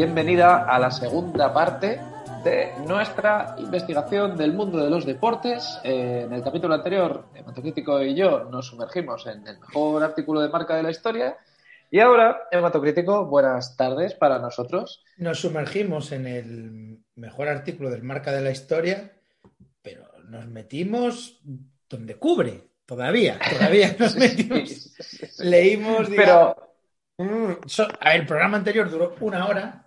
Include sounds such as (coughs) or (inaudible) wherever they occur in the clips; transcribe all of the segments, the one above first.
Bienvenida a la segunda parte de nuestra investigación del mundo de los deportes. Eh, en el capítulo anterior, Hematocrítico y yo nos sumergimos en el mejor artículo de marca de la historia. Y ahora, Hematocrítico, buenas tardes para nosotros. Nos sumergimos en el mejor artículo del marca de la historia, pero nos metimos donde cubre, todavía, todavía (laughs) nos metimos. Leímos, digamos, Pero so- a ver, el programa anterior duró una hora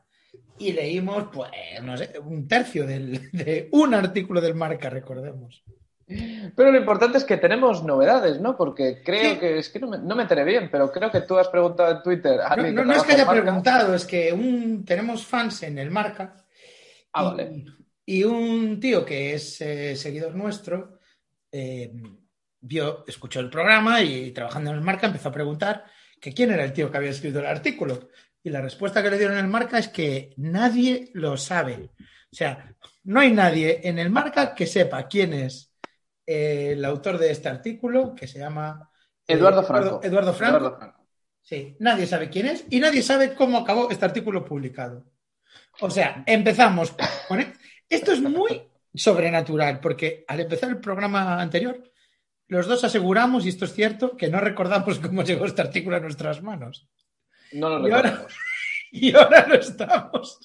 y leímos, pues, no sé, un tercio del- (laughs) de un artículo del marca, recordemos. Pero lo importante es que tenemos novedades, ¿no? Porque creo Sí. que es que no me, no me enteré bien, pero creo que tú has preguntado en Twitter. a No, alguien no- no es que haya marca. preguntado, es que un, tenemos fans en el marca. Ah, y, vale. y un tío que es eh, seguidor nuestro eh, vio, escuchó el programa y trabajando en el marca empezó a preguntar que quién era el tío que había escrito el artículo. Y la respuesta que le dieron en el marca es que nadie lo sabe. O sea, no hay nadie en el marca que sepa quién es eh, el autor de este artículo, que se llama eh, Eduardo Franco. Eduardo Franco. Eduardo Franco. Sí, nadie sabe quién es y nadie sabe cómo acabó este artículo publicado. O sea, empezamos con... Esto es muy sobrenatural, porque al empezar el programa anterior, los dos aseguramos, y esto es cierto, que no recordamos cómo llegó este artículo a nuestras manos. No lo Y ahora- recordamos. (laughs) Y ahora lo estamos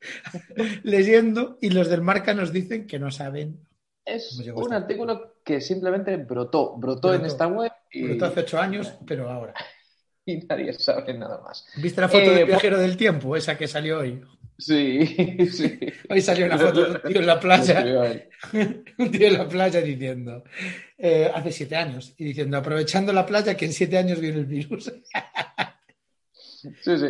(laughs) leyendo y los del marca nos dicen que no saben. Es ¿Cómo llegó un artículo que simplemente brotó, brotó, en Brotó. esta web y, Brotó hace ocho años, pero ahora. (laughs) y nadie sabe nada más. ¿Viste la foto Eh, del viajero del tiempo? Esa que salió hoy. Sí, sí. Hoy salió una foto de un tío en la playa. un tío en la playa diciendo, eh, hace siete años, y diciendo, aprovechando la playa que en siete años viene el virus. Sí, sí.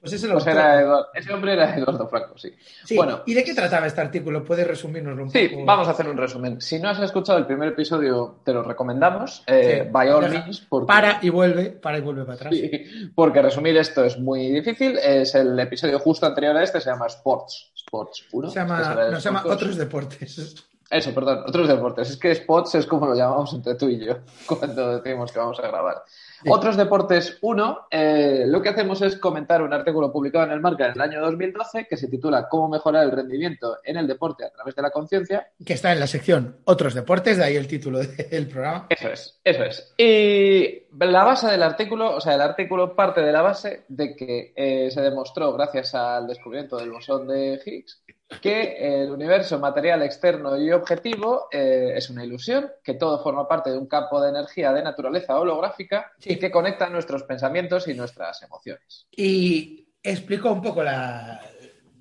Pues ese, Pues era Eduardo- ese hombre era Eduardo Franco, sí. Sí, Bueno. ¿Y de qué trataba este artículo? ¿Puedes resumírnoslo un Sí, poco? vamos a hacer un resumen. Si no has escuchado el primer episodio, te lo recomendamos. eh, Sí. by all Deja- means, porque, Para y vuelve, para y vuelve para atrás. Sí, porque resumir esto es muy difícil. Es el episodio justo anterior a este, se llama Sports. Sports 1. Se llama, Este no, se llama. Otros Deportes. Eso, perdón, otros deportes. Es que Spots es como lo llamamos entre tú y yo (laughs) cuando decimos que vamos a grabar. Sí. Otros deportes 1, eh, lo que hacemos es comentar un artículo publicado en el Marca en el año 2012 que se titula Cómo mejorar el rendimiento en el deporte a través de la conciencia. Que está en la sección Otros Deportes, de ahí el título (laughs) del programa. Eso es, eso es. Y la base del artículo, o sea, el artículo parte de la base de que eh, se demostró, gracias al descubrimiento del bosón de Higgs, que el universo material externo y objetivo eh, es una ilusión, que todo forma parte de un campo de energía de naturaleza holográfica Sí. que conecta nuestros pensamientos y nuestras emociones. Y explicó un poco la,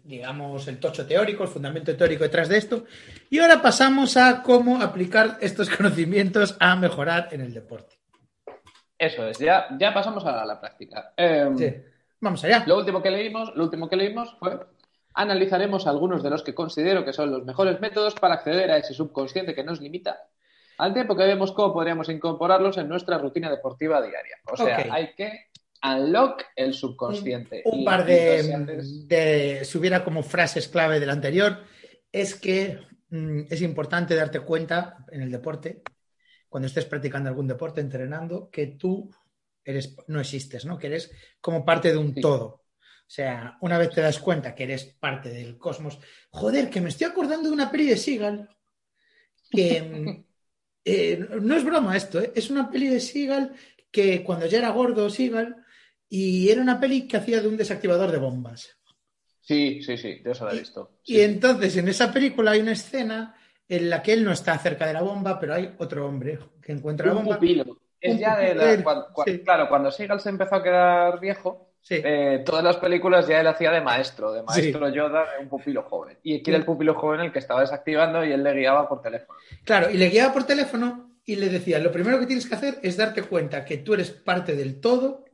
digamos, el tocho teórico, el fundamento teórico detrás de esto. Y ahora pasamos a cómo aplicar estos (laughs) conocimientos a mejorar en el deporte. Eso es, ya, ya pasamos a la práctica. Em, Sí. Vamos allá. Lo último que leímos, lo último que leímos fue analizaremos algunos de los que considero que son los mejores métodos para acceder a ese subconsciente que nos limita, al tiempo que vemos cómo podríamos incorporarlos en nuestra rutina deportiva diaria. O sea, hay que unlock el subconsciente. Un par de, haces- de- si hubiera como frases clave del anterior, es que mm, es importante darte cuenta en el deporte, cuando estés practicando algún deporte, entrenando, que tú eres, no existes, ¿no? Que eres como parte de un Sí. todo. O sea, una vez te das cuenta que eres parte del cosmos, joder, que me estoy acordando de una peli de Seagal, que (laughs) eh, no es broma esto, ¿eh? es una peli de Seagal que cuando ya era gordo Seagal, y era una peli que hacía de un desactivador de bombas. Sí, sí, sí, yo se lo he visto. Sí. Y entonces en esa película hay una escena en la que él no está cerca de la bomba, pero hay otro hombre que encuentra la Un bomba. pupilo. Es ya de la- sí. Claro, cuando Seagal se empezó a quedar viejo, Sí. eh, todas las películas ya él hacía de maestro, de maestro Yoda, de un pupilo joven. Y aquí era el Sí. pupilo joven el que estaba desactivando y él le guiaba por teléfono. Claro, y le guiaba por teléfono y le decía, lo primero que tienes que hacer es darte cuenta que tú eres parte del todo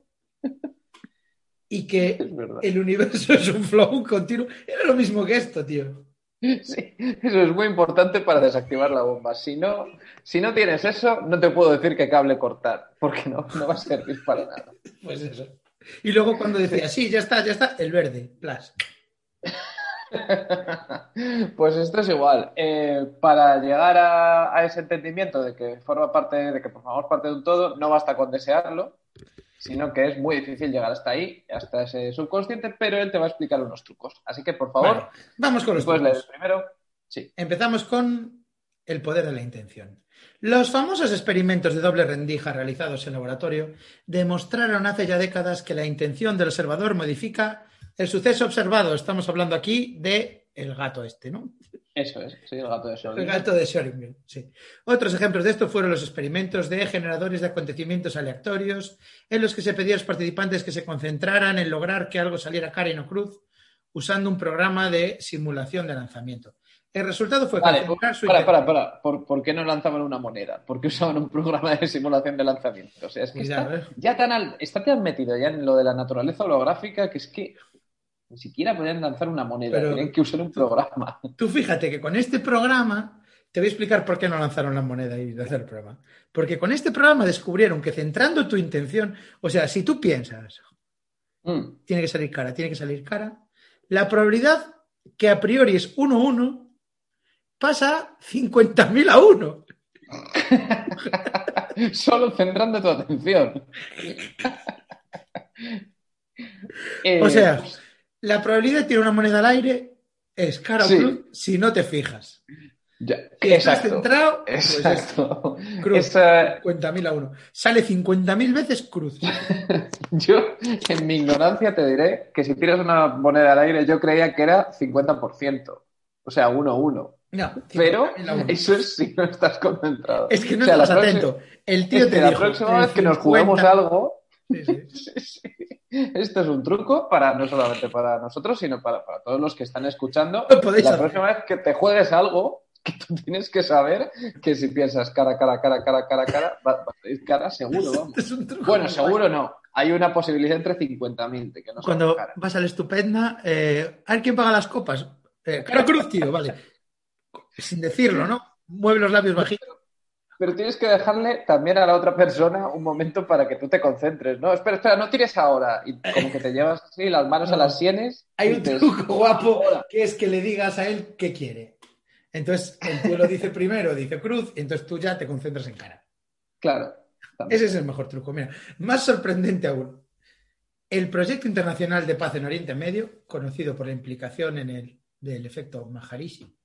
y que (laughs) el universo (laughs) es un flow continuo. Era lo mismo que esto, tío. Sí, eso es muy importante para desactivar la bomba. Si no, si no tienes eso, no te puedo decir qué cable cortar, porque no, no va a servir para nada. (laughs) Pues eso. Y luego cuando decía, sí, ya está, ya está, el verde, plas. (laughs) Pues esto es igual. Eh, para llegar a, a ese entendimiento de que forma parte, de que formamos parte de un todo, no basta con desearlo, sino que es muy difícil llegar hasta ahí, hasta ese subconsciente, pero él te va a explicar unos trucos. Así que, por favor, Vale, vamos con los trucos. primero. Sí. Empezamos con el poder de la intención. Los famosos experimentos de doble rendija realizados en laboratorio demostraron hace ya décadas que la intención del observador modifica el suceso observado. Estamos hablando aquí de el gato este, ¿no? Eso es, sí, el gato de El Schrödinger. gato de Schrödinger, sí. Otros ejemplos de esto fueron los experimentos de generadores de acontecimientos aleatorios, en los que se pedía a los participantes que se concentraran en lograr que algo saliera cara y no cruz, usando un programa de simulación de lanzamiento. El resultado fue Vale, concentrar su para, para, para. ¿Por, por qué no lanzaban una moneda? ¿Por qué usaban un programa de simulación de lanzamiento? O sea, es que ya tan, al- está tan metido ya en lo de la naturaleza holográfica que es que ni siquiera podían lanzar una moneda, tenían que usar un programa. Tú fíjate que con este programa, te voy a explicar por qué no lanzaron la moneda y hacer el programa. Porque con este programa descubrieron que centrando tu intención, o sea, si tú piensas, Mm. tiene que salir cara, tiene que salir cara, la probabilidad que a priori es 1-1 pasa a 50.000 a 1. Solo centrando tu atención. Eh, (laughs) O sea, la probabilidad de tirar una moneda al aire es cara o Sí. cruz si no te fijas. ya- Si estás exacto. centrado, pues es Exacto. cruz. Esa- 50.000 a 1. Sale 50.000 veces cruz. (laughs) yo, en mi ignorancia, te diré que si tiras una moneda al aire, yo creía que era 50%. O sea, 1-1. No, Pero 50.000 a 1. eso es si no estás concentrado. Es que no O sea, la estás próxima- atento. El tío es te que la dijo. próxima vez que nos 50. juguemos algo, Sí, (laughs) es un truco para no solamente para nosotros, sino para, para todos los que están escuchando. Podéis La hacer. próxima vez que te juegues algo, que tú tienes que saber que si piensas cara, cara, cara, cara, cara, cara, va, va a ir cara seguro, vamos. (laughs) Es un truco Bueno, seguro no. Hay una posibilidad entre 50.000 de que no Cuando cara. vas al estupenda, eh, a ver quién paga las copas. Eh, cara cruz, tío, vale. Sin decirlo, ¿no? Mueve los labios bajitos. Pero tienes que dejarle también a la otra persona un momento para que tú te concentres, ¿no? Espera, espera, no tires ahora. Y como que te llevas así las manos a las sienes. Hay un truco guapo que es que le digas a él qué quiere. Entonces, el tío lo dice primero, dice cruz, y entonces tú ya te concentras en cara. Claro. también. Ese es el mejor truco. Mira, más sorprendente aún. El proyecto internacional de paz en Oriente Medio, conocido por la implicación en el del efecto Maharishi,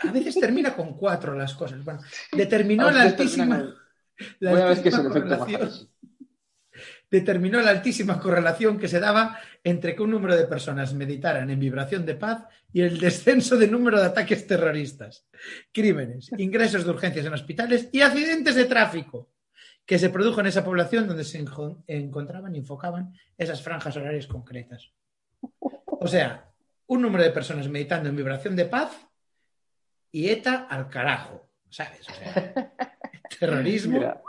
a veces termina con cuatro las cosas. Bueno, determinó la altísima, con- (laughs) la correlación- determinó la altísima correlación que se daba entre que un número de personas meditaran en vibración de paz y el descenso de número de ataques terroristas, crímenes, (laughs) ingresos de urgencias en hospitales y accidentes de tráfico que se produjo en esa población donde se encontraban y enfocaban esas franjas horarias concretas. O sea, un número de personas meditando en vibración de paz y ETA al carajo, ¿sabes? O sea, terrorismo. (laughs) Mira,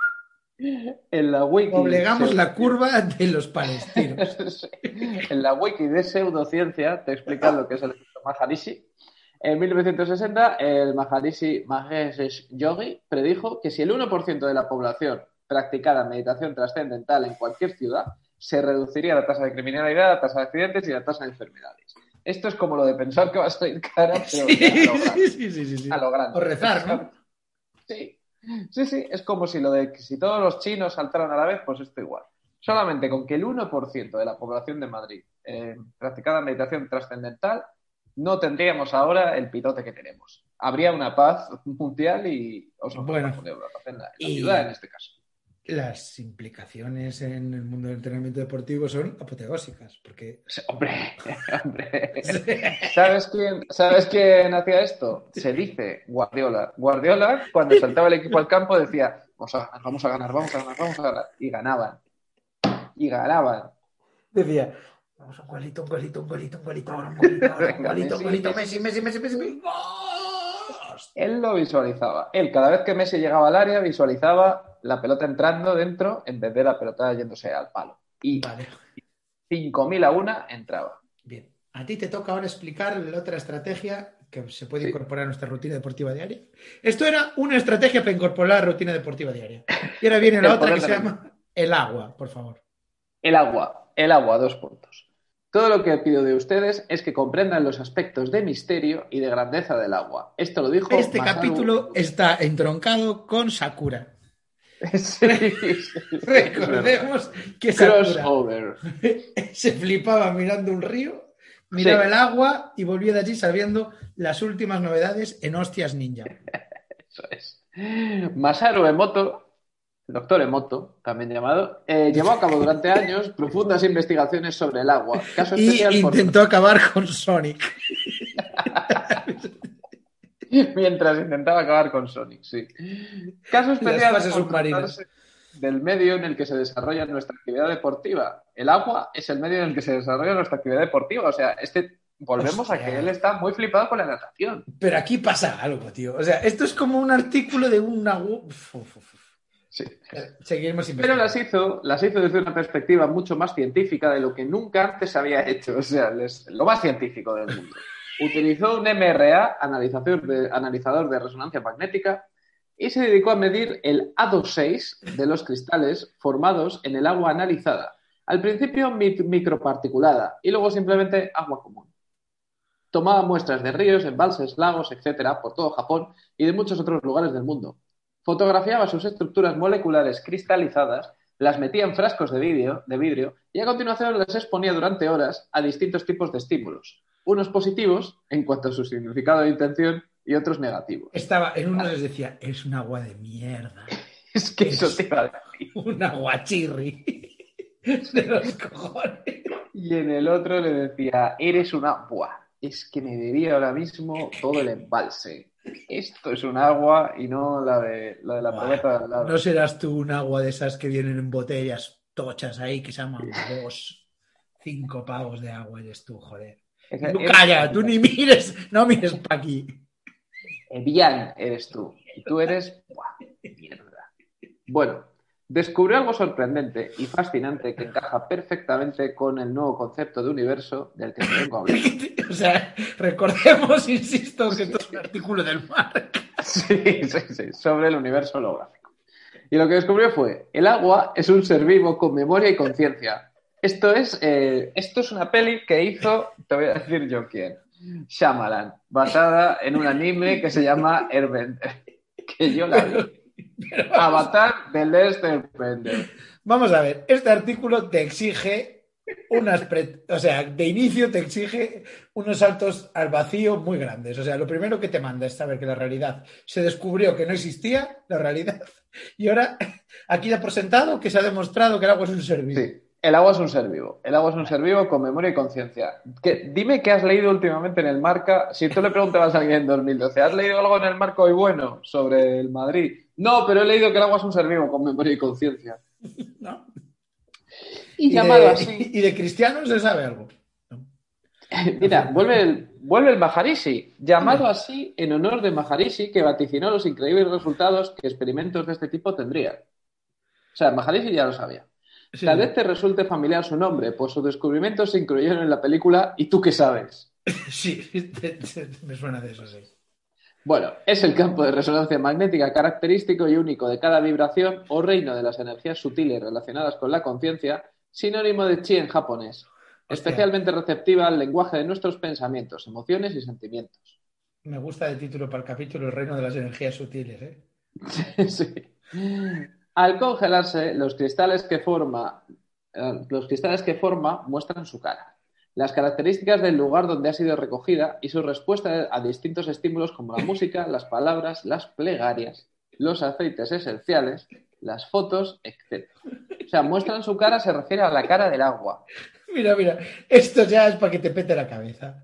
en la wiki. Obligamos se- la curva de los palestinos. (laughs) Sí. En la wiki de pseudociencia te explica lo que es el efecto Maharishi. En 1960, el Maharishi Mahesh Yogi predijo que si el 1% de la población practicara meditación trascendental en cualquier ciudad, se reduciría la tasa de criminalidad, la tasa de accidentes y la tasa de enfermedades. Esto es como lo de pensar que vas a ir cara, (laughs) pero Sí, a lo grande. sí, sí, sí, sí. A lo grande. O rezar, ¿no? Sí, sí, sí, es como si lo de que si todos los chinos saltaran a la vez, pues esto igual. Solamente con que el 1% de la población de Madrid eh, practicara meditación trascendental, no tendríamos ahora el pitote que tenemos. Habría una paz mundial y os Bueno. en la, en la- en la Y- ciudad en este caso. Las implicaciones en el mundo del entrenamiento deportivo son apoteósicas, porque Hombre, (laughs) hombre. ¿Sabes quién, ¿Sabes quién hacía esto? Se dice Guardiola. Guardiola, cuando saltaba el equipo al campo, decía, vamos a ganar, vamos a ganar, vamos a ganar, vamos a ganar. Y ganaban. Y ganaban. decía, vamos, un golito, un golito, un golito, un golito, ahora un golito, ahora un golito, un golito, Messi. Messi, Messi, Messi, Messi, Messi. Él lo visualizaba. Él, cada vez que Messi llegaba al área, visualizaba la pelota entrando dentro en vez de la pelota yéndose al palo. Y Vale, 5.000 a una entraba. bien. A ti te toca ahora explicar la otra estrategia que se puede Sí. incorporar a nuestra rutina deportiva diaria. Esto era una estrategia para incorporar la rutina deportiva diaria. Y ahora viene la (laughs) otra que se llama el agua, por favor. El agua, el agua, dos puntos. Todo lo que pido de ustedes es que comprendan los aspectos de misterio y de grandeza del agua. Esto lo dijo Este Masaru- capítulo está entroncado con Sakura. (laughs) Sí, sí, Recordemos que Sakura (laughs) se flipaba mirando un río, miraba el agua y volvía de allí sabiendo las últimas novedades en Hostias Ninja. (laughs) Eso es. Masaru Emoto, el doctor Emoto, también llamado, eh, llevó a cabo durante años (laughs) profundas investigaciones sobre el agua. Caso Y por- intentó acabar con Sonic. (laughs) mientras intentaba acabar con Sonic, sí. Caso especial del medio en el que se desarrolla nuestra actividad deportiva. El agua es el medio en el que se desarrolla nuestra actividad deportiva. O sea, este volvemos a que él está muy flipado con la natación. Pero aquí pasa algo, tío. O sea, esto es como un artículo de una... Uf, uf, uf. Sí. Seguiremos Pero las hizo, las hizo desde una perspectiva mucho más científica de lo que nunca antes se había hecho. O sea, les- lo más científico del mundo. Utilizó un MRA, analizador de, analizador de resonancia magnética, y se dedicó a medir el A26 de los cristales formados en el agua analizada. Al principio mi- microparticulada y luego simplemente agua común. Tomaba muestras de ríos, embalses, lagos, etcétera, por todo Japón y de muchos otros lugares del mundo. Fotografiaba sus estructuras moleculares cristalizadas, las metía en frascos de vidrio, de vidrio y a continuación las exponía durante horas a distintos tipos de estímulos, unos positivos en cuanto a su significado de intención y otros negativos. Estaba, en uno les decía, es un agua de mierda. (laughs) Es que eso te iba a decir. (laughs) Un aguachirri. (laughs) De los cojones. Y en el otro le decía, eres una... Buah, es que me bebía ahora mismo todo el embalse. Esto es un agua y no la de la, de la al lado. No serás tú un agua de esas que vienen en botellas tochas ahí que se llaman dos, cinco pavos de agua eres tú, joder. Es Tú calla, tú ni mires, no mires para aquí. Evian eres tú. Y tú eres. ¡Buah! Mierda. Bueno, descubrió algo sorprendente y fascinante que encaja perfectamente con el nuevo concepto de universo del que te vengo a hablar. (laughs) O sea, recordemos, insisto, que esto es un artículo del mar. Sí, sí, sí, sobre el universo holográfico. Y lo que descubrió fue: el agua es un ser vivo con memoria y conciencia. Esto es, eh, esto es una peli que hizo, te voy a decir yo quién, Shyamalan, basada en un anime que se llama Airbender, (laughs) que yo la vi. Avatar de Lester Bender. Vamos a ver, este artículo te exige unas, pre- o sea, de inicio te exige unos saltos al vacío muy grandes. O sea, lo primero que te manda es saber que la realidad se descubrió que no existía, la realidad, y ahora aquí ya por sentado que se ha demostrado que el agua es un ser vivo. Sí, el agua es un ser vivo. El agua es un ser vivo con memoria y conciencia. Dime qué has leído últimamente en el Marca. Si tú le preguntabas a alguien en 2012, ¿has leído algo en el Marca hoy bueno sobre el Madrid? No, pero he leído que el agua es un ser vivo con memoria y conciencia. (laughs) ¿no? Y, Y, llamado de, así. y de cristianos se sabe algo. (laughs) Mira, vuelve el, vuelve el Maharishi, llamado así en honor de Maharishi, que vaticinó los increíbles resultados que experimentos de este tipo tendrían. O sea, Maharishi ya lo sabía. Sí. Tal vez te resulte familiar su nombre, pues sus descubrimientos se incluyeron en la película ¿Y tú qué sabes? (laughs) Sí, (laughs) me suena de eso, sí. Bueno, es el campo de resonancia magnética característico y único de cada vibración o reino de las energías sutiles relacionadas con la conciencia, sinónimo de chi en japonés, Hostia. especialmente receptiva al lenguaje de nuestros pensamientos, emociones y sentimientos. Me gusta el título para el capítulo El reino de las energías sutiles, ¿eh? (laughs) Sí. Al congelarse, los cristales que forma, eh, los cristales que forma muestran su cara, las características del lugar donde ha sido recogida y su respuesta a distintos estímulos como la música, las palabras, las plegarias, los aceites esenciales, las fotos, etc. O sea, muestran su cara se refiere a la cara del agua. Mira, mira, esto ya es para que te pete la cabeza.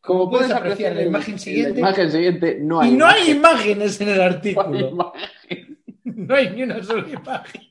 Como puedes apreciar en la en imagen en siguiente- la imagen siguiente no hay y no hay imagen. imágenes en el No hay artículo. (laughs) No hay ni una sola imagen.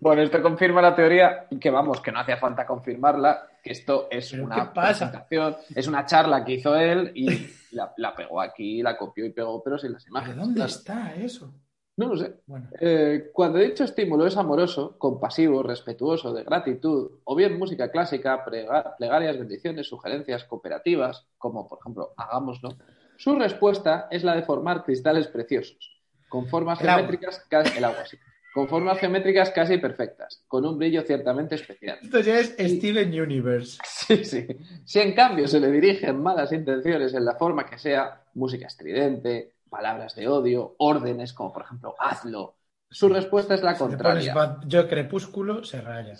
Bueno, esto confirma la teoría que vamos, que no hacía falta confirmarla, que esto es ¿Pero una presentación, es una charla que hizo él y la, la pegó aquí, la copió y pegó, pero sin las ¿De imágenes. dónde claro. está eso? No lo sé. Bueno, Eh, cuando dicho estímulo es amoroso, compasivo, respetuoso, de gratitud, o bien música clásica, plegarias, bendiciones, sugerencias cooperativas, como por ejemplo, hagámoslo, su respuesta es la de formar cristales preciosos, con formas El geométricas casi, el agua, sí, con formas geométricas casi perfectas, con un brillo ciertamente especial. esto ya es Steven Universe. Sí, sí. Si en cambio se le dirigen malas intenciones en la forma que sea, música estridente, palabras de odio, órdenes como por ejemplo hazlo, Su respuesta es la pones contraria. Yo crepúsculo, se raya.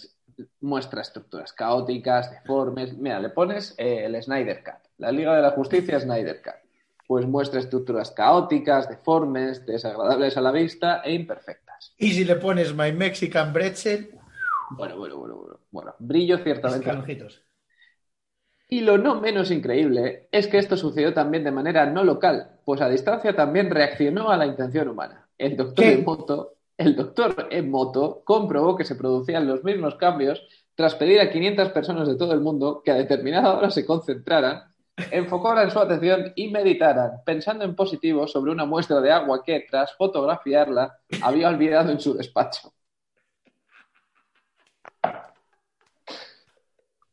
Muestra estructuras caóticas, deformes. Mira, le pones eh, el Snyder Cut, la Liga de la Justicia Snyder Cut. Pues muestra estructuras caóticas, deformes, desagradables a la vista e imperfectas. Y si le pones My Mexican Pretzel, Bueno, bueno, bueno, bueno. Bueno, brillo ciertamente. escaloncitos. Y lo no menos increíble es que esto sucedió también de manera no local, pues a distancia también reaccionó a la intención humana. El doctor ¿Qué? Emoto, el doctor Emoto comprobó que se producían los mismos cambios tras pedir a 500 personas de todo el mundo que a determinada hora se concentraran, enfocaran su atención y meditaran, pensando en positivo sobre una muestra de agua que, tras fotografiarla, había olvidado en su despacho.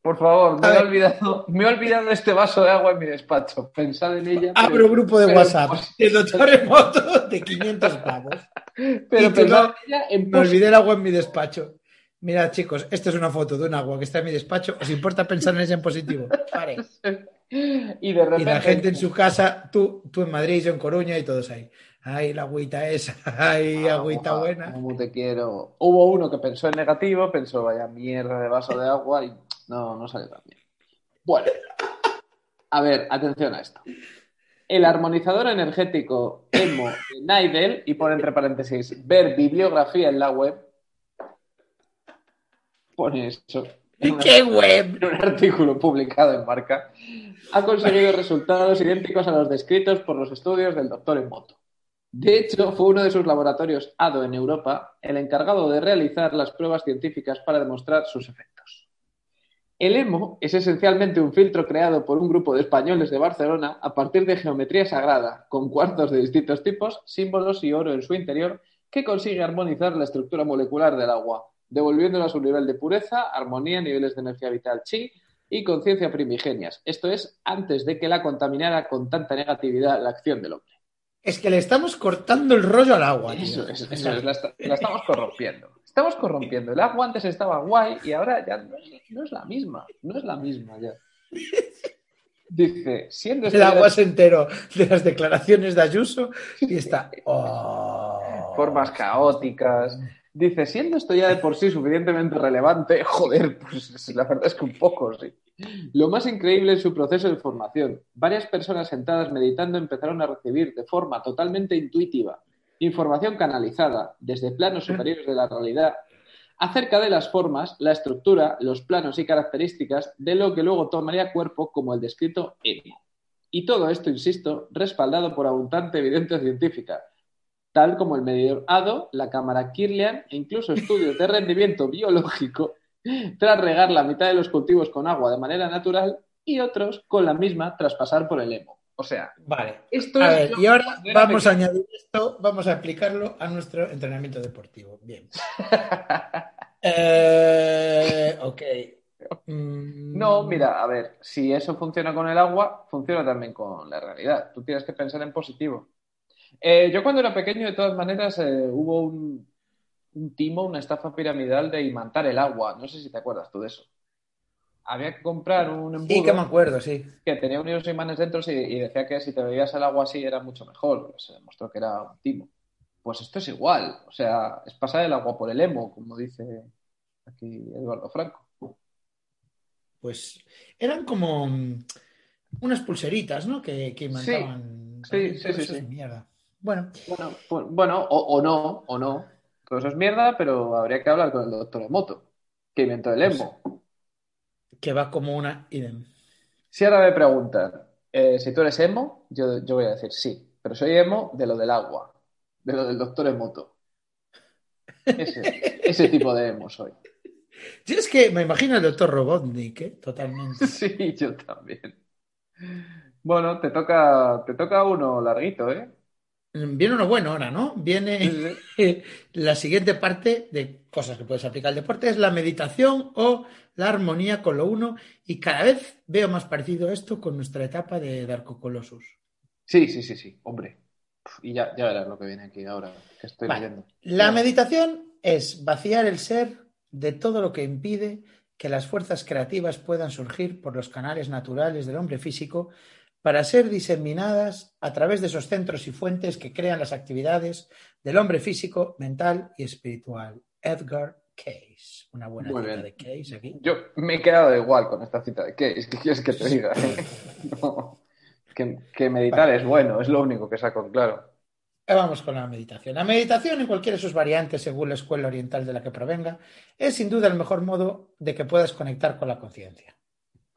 Por favor, me he, olvidado, me he olvidado este vaso de agua en mi despacho. Pensad en ella. pero- Abro grupo de WhatsApp. El doctor Emoto de 500 pavos. Pero pensad en ella en Me olvidé el agua en mi despacho. Mirad, chicos, esta es una foto de un agua que está en mi despacho. ¿Os importa pensar en ella en positivo? Pare. (laughs) Y de repente. Y la gente en su casa, tú, tú en Madrid, yo en Coruña y todos ahí. Ay, la agüita esa, (laughs) ay, agüita Agua, buena. ¿Cómo te quiero? Hubo uno que pensó en negativo, pensó, vaya mierda de vaso de agua y no, no salió tan bien. Bueno, a ver, atención a esto. El armonizador energético Emo de Naidel, y pone entre paréntesis, ver bibliografía en la web, pone eso. ¡Qué web! en un artículo publicado en Marca, ha conseguido resultados idénticos a los descritos por los estudios del doctor Emoto. De hecho, fue uno de sus laboratorios ADO en Europa el encargado de realizar las pruebas científicas para demostrar sus efectos. El EMO es esencialmente un filtro creado por un grupo de españoles de Barcelona a partir de geometría sagrada, con cuartos de distintos tipos, símbolos y oro en su interior, que consigue armonizar la estructura molecular del agua, devolviéndola a su nivel de pureza, armonía, niveles de energía vital chi y conciencia primigenias. Esto es antes de que la contaminara con tanta negatividad la acción del hombre. Es que le estamos cortando el rollo al agua, tío. Eso es, eso es, la, esta- la (laughs) estamos corrompiendo. Estamos corrompiendo. El agua antes estaba guay y ahora ya no es, no es la misma. No es la misma ya. Dice, siendo El agua se enteró de las declaraciones de Ayuso y está. (laughs) oh. formas caóticas. Dice, siendo esto ya de por sí suficientemente relevante, (laughs) joder, pues la verdad es que un poco, sí. Lo más increíble es su proceso de formación. Varias personas sentadas meditando empezaron a recibir de forma totalmente intuitiva información canalizada desde planos superiores de la realidad acerca de las formas, la estructura, los planos y características de lo que luego tomaría cuerpo como el descrito emo. Y todo esto, insisto, respaldado por abundante evidencia científica, tal como el medidor ADO, la cámara Kirlian e incluso estudios de rendimiento (laughs) biológico tras regar la mitad de los cultivos con agua de manera natural y otros con la misma tras pasar por el emo. O sea, Vale. esto A es ver, y ahora vamos a añadir esto, vamos a aplicarlo a nuestro entrenamiento deportivo. Bien. (laughs) Eh, ok. Mm, No, mira, a ver, si eso funciona con el agua, funciona también con la realidad. Tú tienes que pensar en positivo. Eh, yo cuando era pequeño, de todas maneras, eh, hubo un, un timo, una estafa piramidal de imantar el agua. No sé si te acuerdas tú de eso. Había que comprar un Sí, que me embudo acuerdo, sí. que tenía unos imanes dentro y, y decía que si te bebías el agua así era mucho mejor. Pues se demostró que era un timo. Pues esto es igual. O sea, es pasar el agua por el emo, como dice aquí Eduardo Franco. Pues eran como mm, unas pulseritas, ¿no? Que, que imantaban. Sí, sí, sí, sí. mierda. Bueno, Bueno, pues- bueno o, o no, o no. Todo eso es mierda, pero habría que hablar con el doctor Emoto, que inventó el emo. que va como una idem. Si ahora me preguntan eh, si tú eres emo, yo, yo voy a decir sí, pero soy emo de lo del agua, de lo del doctor Emoto. Ese, ese tipo de emo soy. Yo es que me imagino al doctor Robotnik, ¿eh? Totalmente. (laughs) Sí, yo también. Bueno, te toca, te toca uno larguito, ¿eh? Viene uno bueno ahora, ¿no? Viene (laughs) la siguiente parte de cosas que puedes aplicar al deporte, es la meditación o la armonía con lo uno. Y cada vez veo más parecido esto con nuestra etapa de Darko Colossus. Sí, sí, sí, sí, hombre. Y ya, ya verás lo que viene aquí ahora, que estoy Vale. leyendo. La meditación es vaciar el ser de todo lo que impide que las fuerzas creativas puedan surgir por los canales naturales del hombre físico para ser diseminadas a través de esos centros y fuentes que crean las actividades del hombre físico, mental y espiritual. Edgar Case. Una buena Muy cita bien. de Case aquí. Yo me he quedado igual con esta cita de qué. Es que quieres que te diga. (laughs) No. Que, que meditar es bueno, es lo único que saco claro. Eh, Vamos con la meditación. La meditación, en cualquiera de sus variantes, según la escuela oriental de la que provenga, es sin duda el mejor modo de que puedas conectar con la conciencia.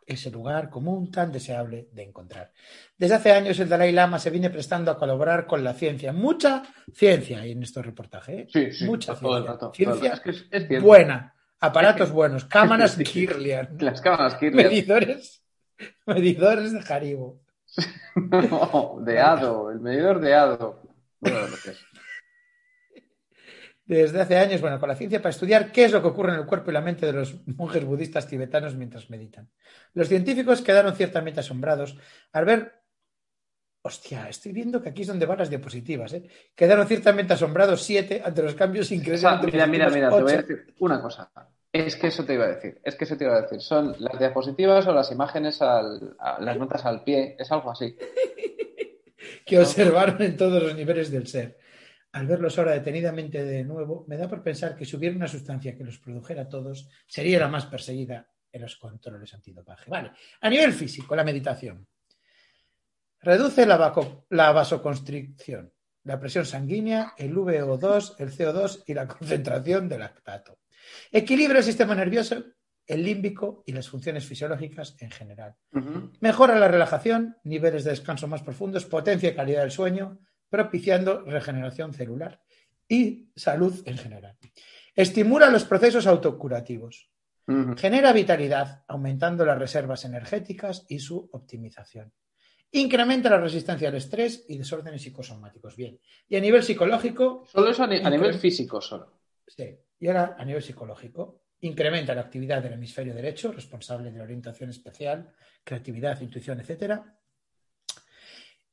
Ese lugar común tan deseable de encontrar. Desde hace años el Dalai Lama se viene prestando a colaborar con la ciencia. Mucha ciencia en estos reportajes. ¿eh? Sí, sí. Mucha todo el ciencia. rato, Ciencia rato. Es que es, es cierto. buena. Aparatos (laughs) buenos. Cámaras (laughs) Sí. Kirlian. Las cámaras Kirlian. Medidores. Medidores de Haribo. (laughs) No, de hado, el medidor de hado. Bueno, lo que es. Desde hace años, bueno, con la ciencia para estudiar qué es lo que ocurre en el cuerpo y la mente de los monjes budistas tibetanos mientras meditan. Los científicos quedaron ciertamente asombrados al ver. Hostia, estoy viendo que aquí es donde van las diapositivas, ¿eh? Quedaron ciertamente asombrados siete ante los cambios O sea, increíblemente mira, mira, mira, te voy a decir una cosa. Es que eso te iba a decir. Es que eso te iba a decir. Son las diapositivas o las imágenes, al, a- las notas al pie. Es algo así. (laughs) que observaron en todos los niveles del ser. Al verlos ahora detenidamente de nuevo, me da por pensar que si hubiera una sustancia que los produjera a todos, sería la más perseguida en los controles antidopaje. Vale, a nivel físico, la meditación. Reduce la, vaco- la vasoconstricción, la presión sanguínea, el VO2, el CO2 y la (laughs) concentración de lactato. Equilibra el sistema nervioso, el límbico y las funciones fisiológicas en general. Mejora la relajación, niveles de descanso más profundos, potencia y calidad del sueño, propiciando regeneración celular y salud en general. Estimula los procesos autocurativos. Genera vitalidad, aumentando las reservas energéticas y su optimización. Incrementa la resistencia al estrés y desórdenes psicosomáticos. Bien. Y a nivel psicológico, Solo eso a, ni- a nivel físico, solo. Sí. Y ahora, a nivel psicológico, incrementa la actividad del hemisferio derecho, responsable de la orientación especial, creatividad, intuición, etc.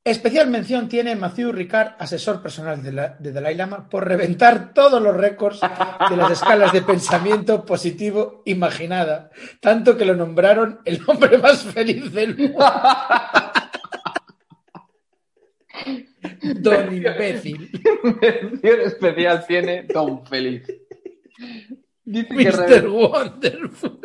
Especial mención tiene Matthew Ricard, asesor personal de, la- de Dalai Lama, por reventar todos los récords de las escalas de pensamiento positivo imaginada, tanto que lo nombraron el hombre más feliz del mundo. (laughs) Don imbécil. Mención especial tiene Don Feliz. Dice Mr. Wonderful.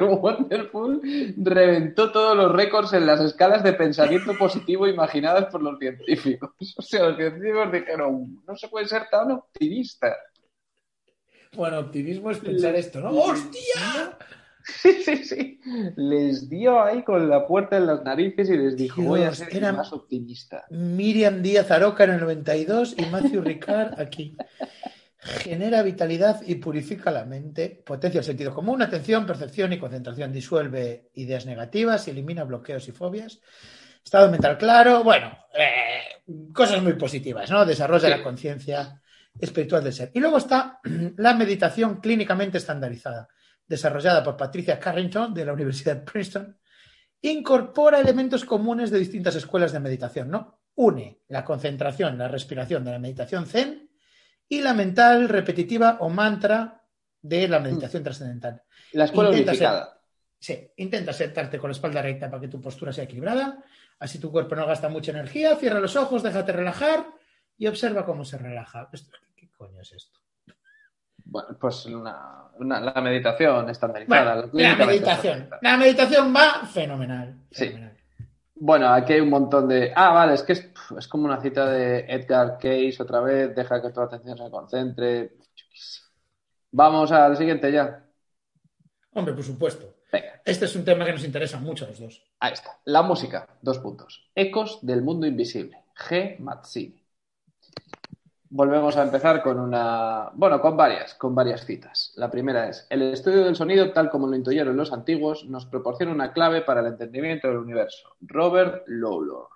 Wonderful reventó todos los récords en las escalas de pensamiento positivo imaginadas por los científicos. (laughs) O sea, los científicos dijeron, no se puede ser tan optimista. Bueno, optimismo es pensar esto, ¿no? ¡Hostia! Sí, sí, sí. Les dio ahí con la puerta en las narices y les dijo, Dios, voy a ser más optimista. Miriam Díaz Aroca en el 92 y Matthew Ricard aquí. Genera vitalidad y purifica la mente, potencia el sentido común, atención, percepción y concentración, disuelve ideas negativas, elimina bloqueos y fobias, estado mental claro, bueno, eh, cosas muy positivas, ¿no? Desarrolla Sí. la conciencia espiritual del ser. Y luego está (clears throat) la meditación clínicamente estandarizada, desarrollada por Patricia Carrington de la Universidad de Princeton, incorpora elementos comunes de distintas escuelas de meditación, ¿no? Une la concentración, la respiración de la meditación zen y la mental repetitiva o mantra de la meditación trascendental. La escuela Intenta unificada. Sí, intenta sentarte con la espalda recta para que tu postura sea equilibrada, así tu cuerpo no gasta mucha energía, cierra los ojos, déjate relajar y observa cómo se relaja. ¿Qué coño es esto? Bueno, pues una, una- la meditación estandarizada. Bueno, la clínicamente meditación. La meditación va fenomenal. Sí. Bueno, aquí hay un montón de. Ah, vale, es que es, es como una cita de Edgar Case otra vez. Deja que tu atención se concentre. Vamos al siguiente ya. Hombre, por supuesto. Venga, Este es un tema que nos interesa mucho a los dos. ahí está. La música, dos puntos. Ecos del mundo invisible. G. Mazzini. Volvemos a empezar con una. Bueno, con varias, con varias citas. La primera es: El estudio del sonido, tal como lo intuyeron los antiguos, nos proporciona una clave para el entendimiento del universo. Robert Lawlor.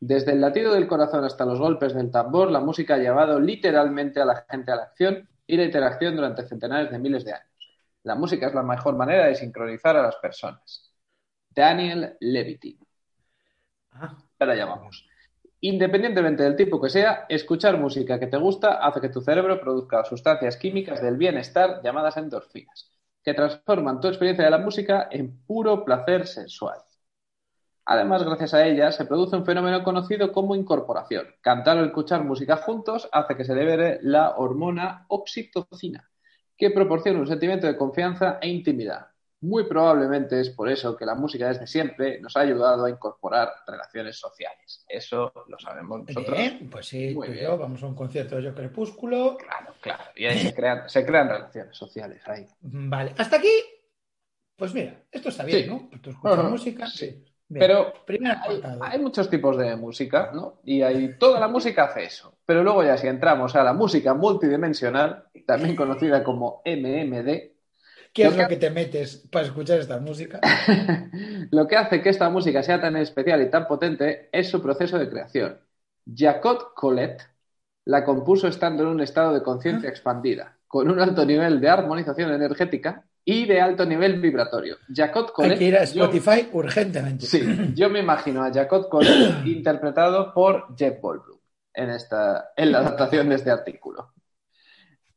Desde el latido del corazón hasta los golpes del tambor, la música ha llevado literalmente a la gente a la acción y la interacción durante centenares de miles de años. La música es la mejor manera de sincronizar a las personas. Daniel Levitin. Ah, Ahora llamamos. Independientemente del tipo que sea, escuchar música que te gusta hace que tu cerebro produzca sustancias químicas del bienestar llamadas endorfinas, que transforman tu experiencia de la música en puro placer sensual. Además, gracias a ella se produce un fenómeno conocido como incorporación. Cantar o escuchar música juntos hace que se libere la hormona oxitocina, que proporciona un sentimiento de confianza e intimidad. Muy probablemente es por eso que la música desde siempre nos ha ayudado a incorporar relaciones sociales. Eso lo sabemos nosotros. Bien, pues sí, Muy tú y yo vamos a un concierto de Yo Crepúsculo. Claro, claro. Y ahí se crean, se crean relaciones sociales ahí. Vale, hasta aquí, pues mira, esto está bien, Sí. ¿no? Tú escuchas música. sí. Bien. Pero hay, hay muchos tipos de música, ¿no? Y hay, toda la música hace eso. Pero luego ya si entramos a la música multidimensional, también conocida como MMD, ¿Qué es que- lo que te metes para escuchar esta música? (laughs) lo que hace que esta música sea tan especial y tan potente es su proceso de creación. Jacot Colette la compuso estando en un estado de conciencia expandida, con un alto nivel de armonización energética y de alto nivel vibratorio. Jacot Hay Colette que ir a yo- Spotify urgentemente. Sí, yo me imagino a Jacot Colette (coughs) interpretado por Jeff Goldblum en, esta, en la adaptación de este artículo.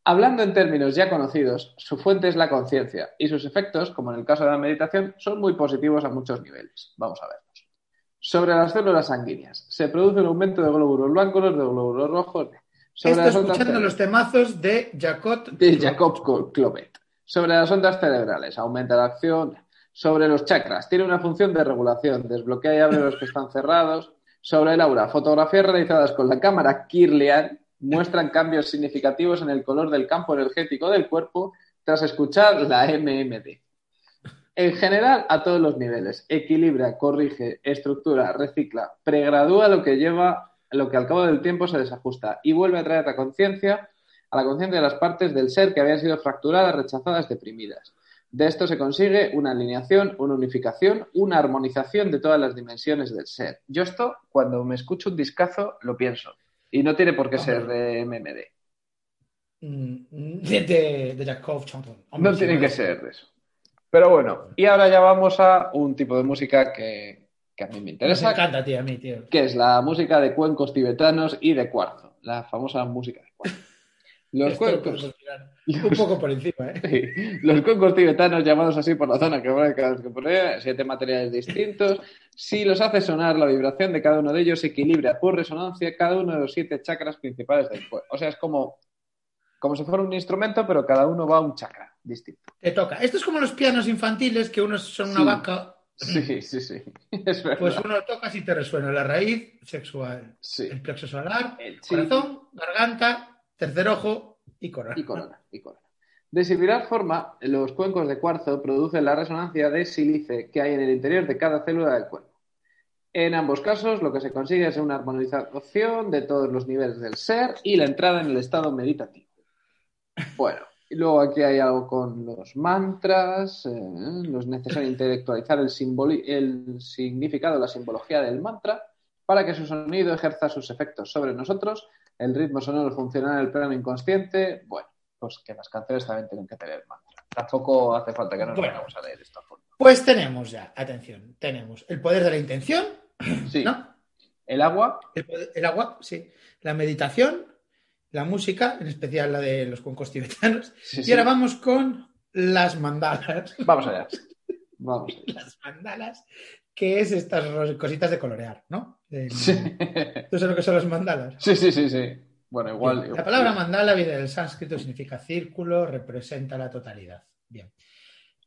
Hablando en términos ya conocidos, su fuente es la conciencia y sus efectos, como en el caso de la meditación, son muy positivos a muchos niveles. Vamos a verlos. Sobre las células sanguíneas, se produce un aumento de glóbulos blancos, de glóbulos rojos. Sobre Esto las ondas escuchando cere- los temazos de Jacot. de Jacob Clovet. Sobre las ondas cerebrales, aumenta la acción. Sobre los chakras, tiene una función de regulación, desbloquea y abre los que están cerrados. Sobre el aura, fotografías realizadas con la cámara Kirlian muestran cambios significativos en el color del campo energético del cuerpo tras escuchar la MMD. En general, a todos los niveles, equilibra, corrige, estructura, recicla, pregradúa lo que lleva, lo que al cabo del tiempo se desajusta y vuelve a traer la conciencia a la conciencia de las partes del ser que habían sido fracturadas, rechazadas, deprimidas. De esto se consigue una alineación, una unificación, una armonización de todas las dimensiones del ser. Yo esto, cuando me escucho un discazo, lo pienso. Y no tiene por qué ser de MMD. Mm, De, de, de Jacob Chanton. No tiene que ser de eso. Pero bueno, y ahora ya vamos a un tipo de música que, que a mí me interesa, encanta, tío, a mí, tío. que es la música de cuencos tibetanos y de cuarzo, la famosa música de cuarzo. (laughs) Los Esto lo cuencos, (laughs) Un poco por encima, ¿eh? Sí, Los cuencos tibetanos, llamados así por la zona que que pone siete materiales distintos, si los hace sonar, la vibración de cada uno de ellos equilibra por resonancia cada uno de los siete chakras principales del cuerpo. O sea, es como, como si fuera un instrumento, pero cada uno va a un chakra distinto. Te toca. Esto es como los pianos infantiles, que unos son una Sí. vaca. Sí, sí, sí. (laughs) Es verdad. Pues uno tocas y te resuena la raíz sexual, Sí. el plexo solar, El chi corazón, garganta, tercer ojo y corona. y corona. Y corona. De similar forma, los cuencos de cuarzo producen la resonancia de sílice que hay en el interior de cada célula del cuerpo. En ambos casos, lo que se consigue es una armonización de todos los niveles del ser y la entrada en el estado meditativo. Bueno, y luego aquí hay algo con los mantras, eh, es necesario intelectualizar el, el significado, la simbología del mantra, para que su sonido ejerza sus efectos sobre nosotros, el ritmo sonoro funciona en el plano inconsciente, bueno, pues que las canciones también tienen que tener mantra. Tampoco hace falta que nos Bueno. vayamos a leer esto a fondo. Pues tenemos ya, atención, tenemos el poder de la intención, Sí, ¿no? el agua, El, poder- el agua, sí. La meditación, la música, en especial la de los cuencos tibetanos. sí, Y sí. ahora vamos con las mandalas. Vamos allá. (laughs) Vamos. Las mandalas, que es estas cositas de colorear, ¿no? El- Sí. ¿Tú sabes lo que son las mandalas? sí, sí, sí, sí. Bueno, igual. La palabra mandala viene del sánscrito, significa círculo, representa la totalidad. Bien.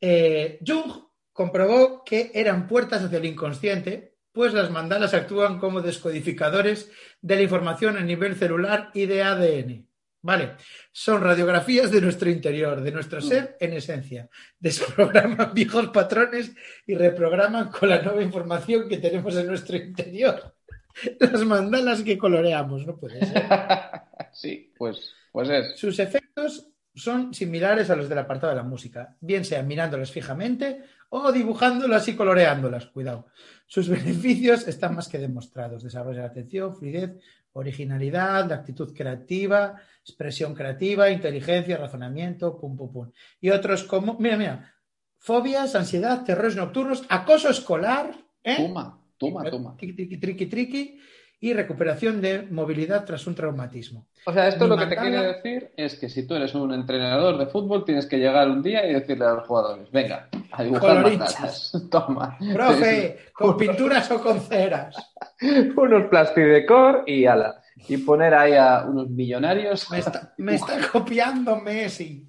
Eh, Jung comprobó que eran puertas hacia el inconsciente, pues las mandalas actúan como descodificadores de la información a nivel celular y de ADN. Vale, son radiografías de nuestro interior, de nuestro ser en esencia. Desprograman (laughs) viejos patrones y reprograman con la nueva información que tenemos en nuestro interior. (laughs) Las mandalas que coloreamos, no puede ser. (laughs) sí, pues, pues es. Sus efectos son similares a los del apartado de la música, bien sea mirándolas fijamente o dibujándolas y coloreándolas. Cuidado. Sus beneficios están más que demostrados. Desarrollo de la atención, fluidez, originalidad, la actitud creativa, expresión creativa, inteligencia, razonamiento, pum, pum, pum. Y otros como, mira, mira, fobias, ansiedad, terrores nocturnos, acoso escolar, ¿eh? Toma, toma, toma. Triqui, triqui, triqui, triqui. Y recuperación de movilidad tras un traumatismo. O sea, esto Mi lo que te quiere decir es que si tú eres un entrenador de fútbol, tienes que llegar un día y decirle a los jugadores, venga, a dibujar mandalas. (laughs) Toma. Profe, ¿con pinturas o con ceras? (laughs) unos plastidecor y ala. Y poner ahí a unos millonarios. Me está, me (laughs) está copiando Messi.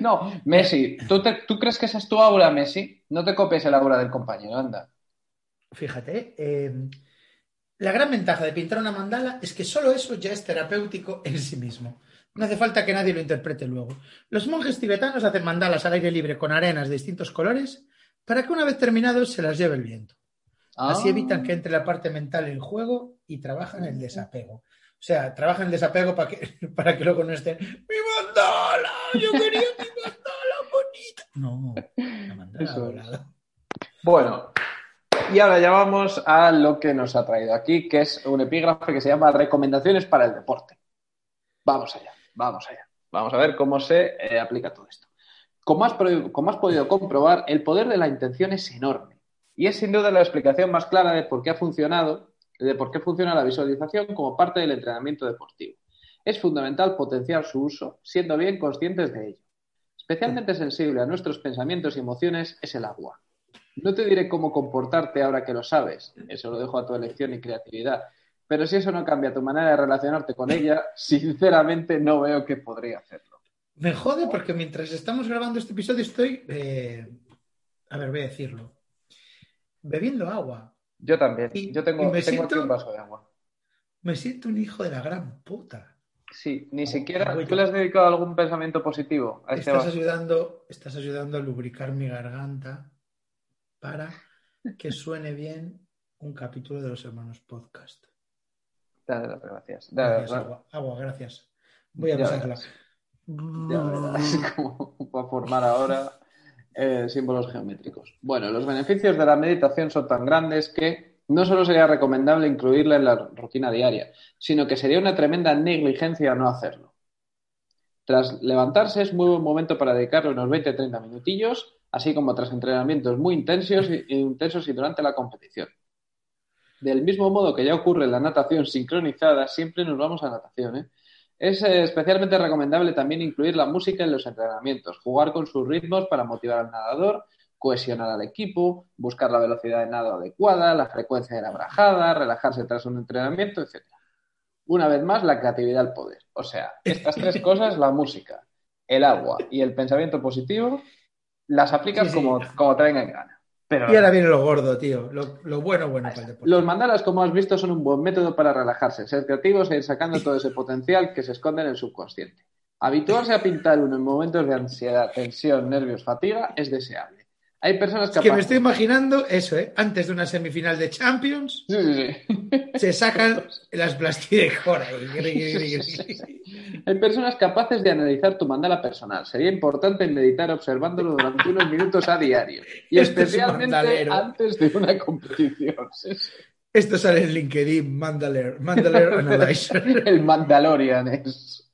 No, Messi, ¿tú, te- ¿tú crees que esa es tu aura, Messi? No te copies el aura del compañero, anda. Fíjate, eh, la gran ventaja de pintar una mandala es que solo eso ya es terapéutico en sí mismo. No hace falta que nadie lo interprete luego. Los monjes tibetanos hacen mandalas al aire libre con arenas de distintos colores para que una vez terminados se las lleve el viento. Así Ah. evitan que entre la parte mental en juego y trabajan el desapego. O sea, trabajan el desapego para que, (laughs) para que luego no estén ¡Mi mandala! ¡Yo quería mi mandala bonita! No, la mandala Eso es. volada. Bueno, y ahora ya vamos a lo que nos ha traído aquí, que es un epígrafe que se llama Recomendaciones para el deporte. Vamos allá, vamos allá. Vamos a ver cómo se eh, aplica todo esto. Como has, como has podido comprobar, el poder de la intención es enorme. Y es sin duda la explicación más clara de por qué ha funcionado, de por qué funciona la visualización como parte del entrenamiento deportivo. Es fundamental potenciar su uso, siendo bien conscientes de ello. Especialmente sensible a nuestros pensamientos y emociones es el agua. No te diré cómo comportarte ahora que lo sabes, eso lo dejo a tu elección y creatividad, pero si eso no cambia tu manera de relacionarte con ella, sinceramente no veo que podría hacerlo. Me jode porque mientras estamos grabando este episodio estoy, eh, a ver, voy a decirlo, bebiendo agua. Yo también, Y- yo tengo, tengo aquí siento- un vaso de agua. Me siento un hijo de la gran puta. Sí, ni siquiera. agüita. ¿Tú le has dedicado algún pensamiento positivo a este Estás vaso? ayudando, estás ayudando a lubricar mi garganta para que suene bien un capítulo de los hermanos podcast. Dale las gracias. Dale Gracias, las- agua, agua, gracias. Voy a verás. Ya verás (laughs) cómo va a formar ahora eh, símbolos geométricos. Bueno, los beneficios de la meditación son tan grandes que no solo sería recomendable incluirla en la rutina diaria, sino que sería una tremenda negligencia no hacerlo. Tras levantarse es muy buen momento para dedicarle unos 20-30 minutillos, así como tras entrenamientos muy intensos y, intensos y durante la competición. Del mismo modo que ya ocurre en la natación sincronizada, siempre nos vamos a natación, ¿eh? Es especialmente recomendable también incluir la música en los entrenamientos, jugar con sus ritmos para motivar al nadador, cohesionar al equipo, buscar la velocidad de nado adecuada, la frecuencia de la brajada, relajarse tras un entrenamiento, etc. Una vez más, la creatividad al poder. O sea, estas tres (laughs) cosas, la música, el agua y el pensamiento positivo, las aplicas Sí, sí. Como, como te venga en gana. Pero Y ahora viene lo gordo, tío. Lo, lo bueno, bueno para el deporte. los mandalas, como has visto, son un buen método para relajarse, ser creativos e ir sacando todo ese potencial que se esconde en el subconsciente. Habituarse a pintar uno en momentos de ansiedad, tensión, nervios, fatiga es deseable. Hay personas Es que me estoy imaginando eso, ¿eh? Antes de una semifinal de Champions, Sí, sí, sí. se sacan (laughs) las plastidecor ahí. Gri, gri, gri, gri. (laughs) Hay personas capaces de analizar tu mandala personal. Sería importante meditar observándolo durante unos minutos a diario. Y (laughs) Este especialmente antes de una competición. Esto sale en LinkedIn, Mandalare, Mandalare Analyzer. El Mandalorian es.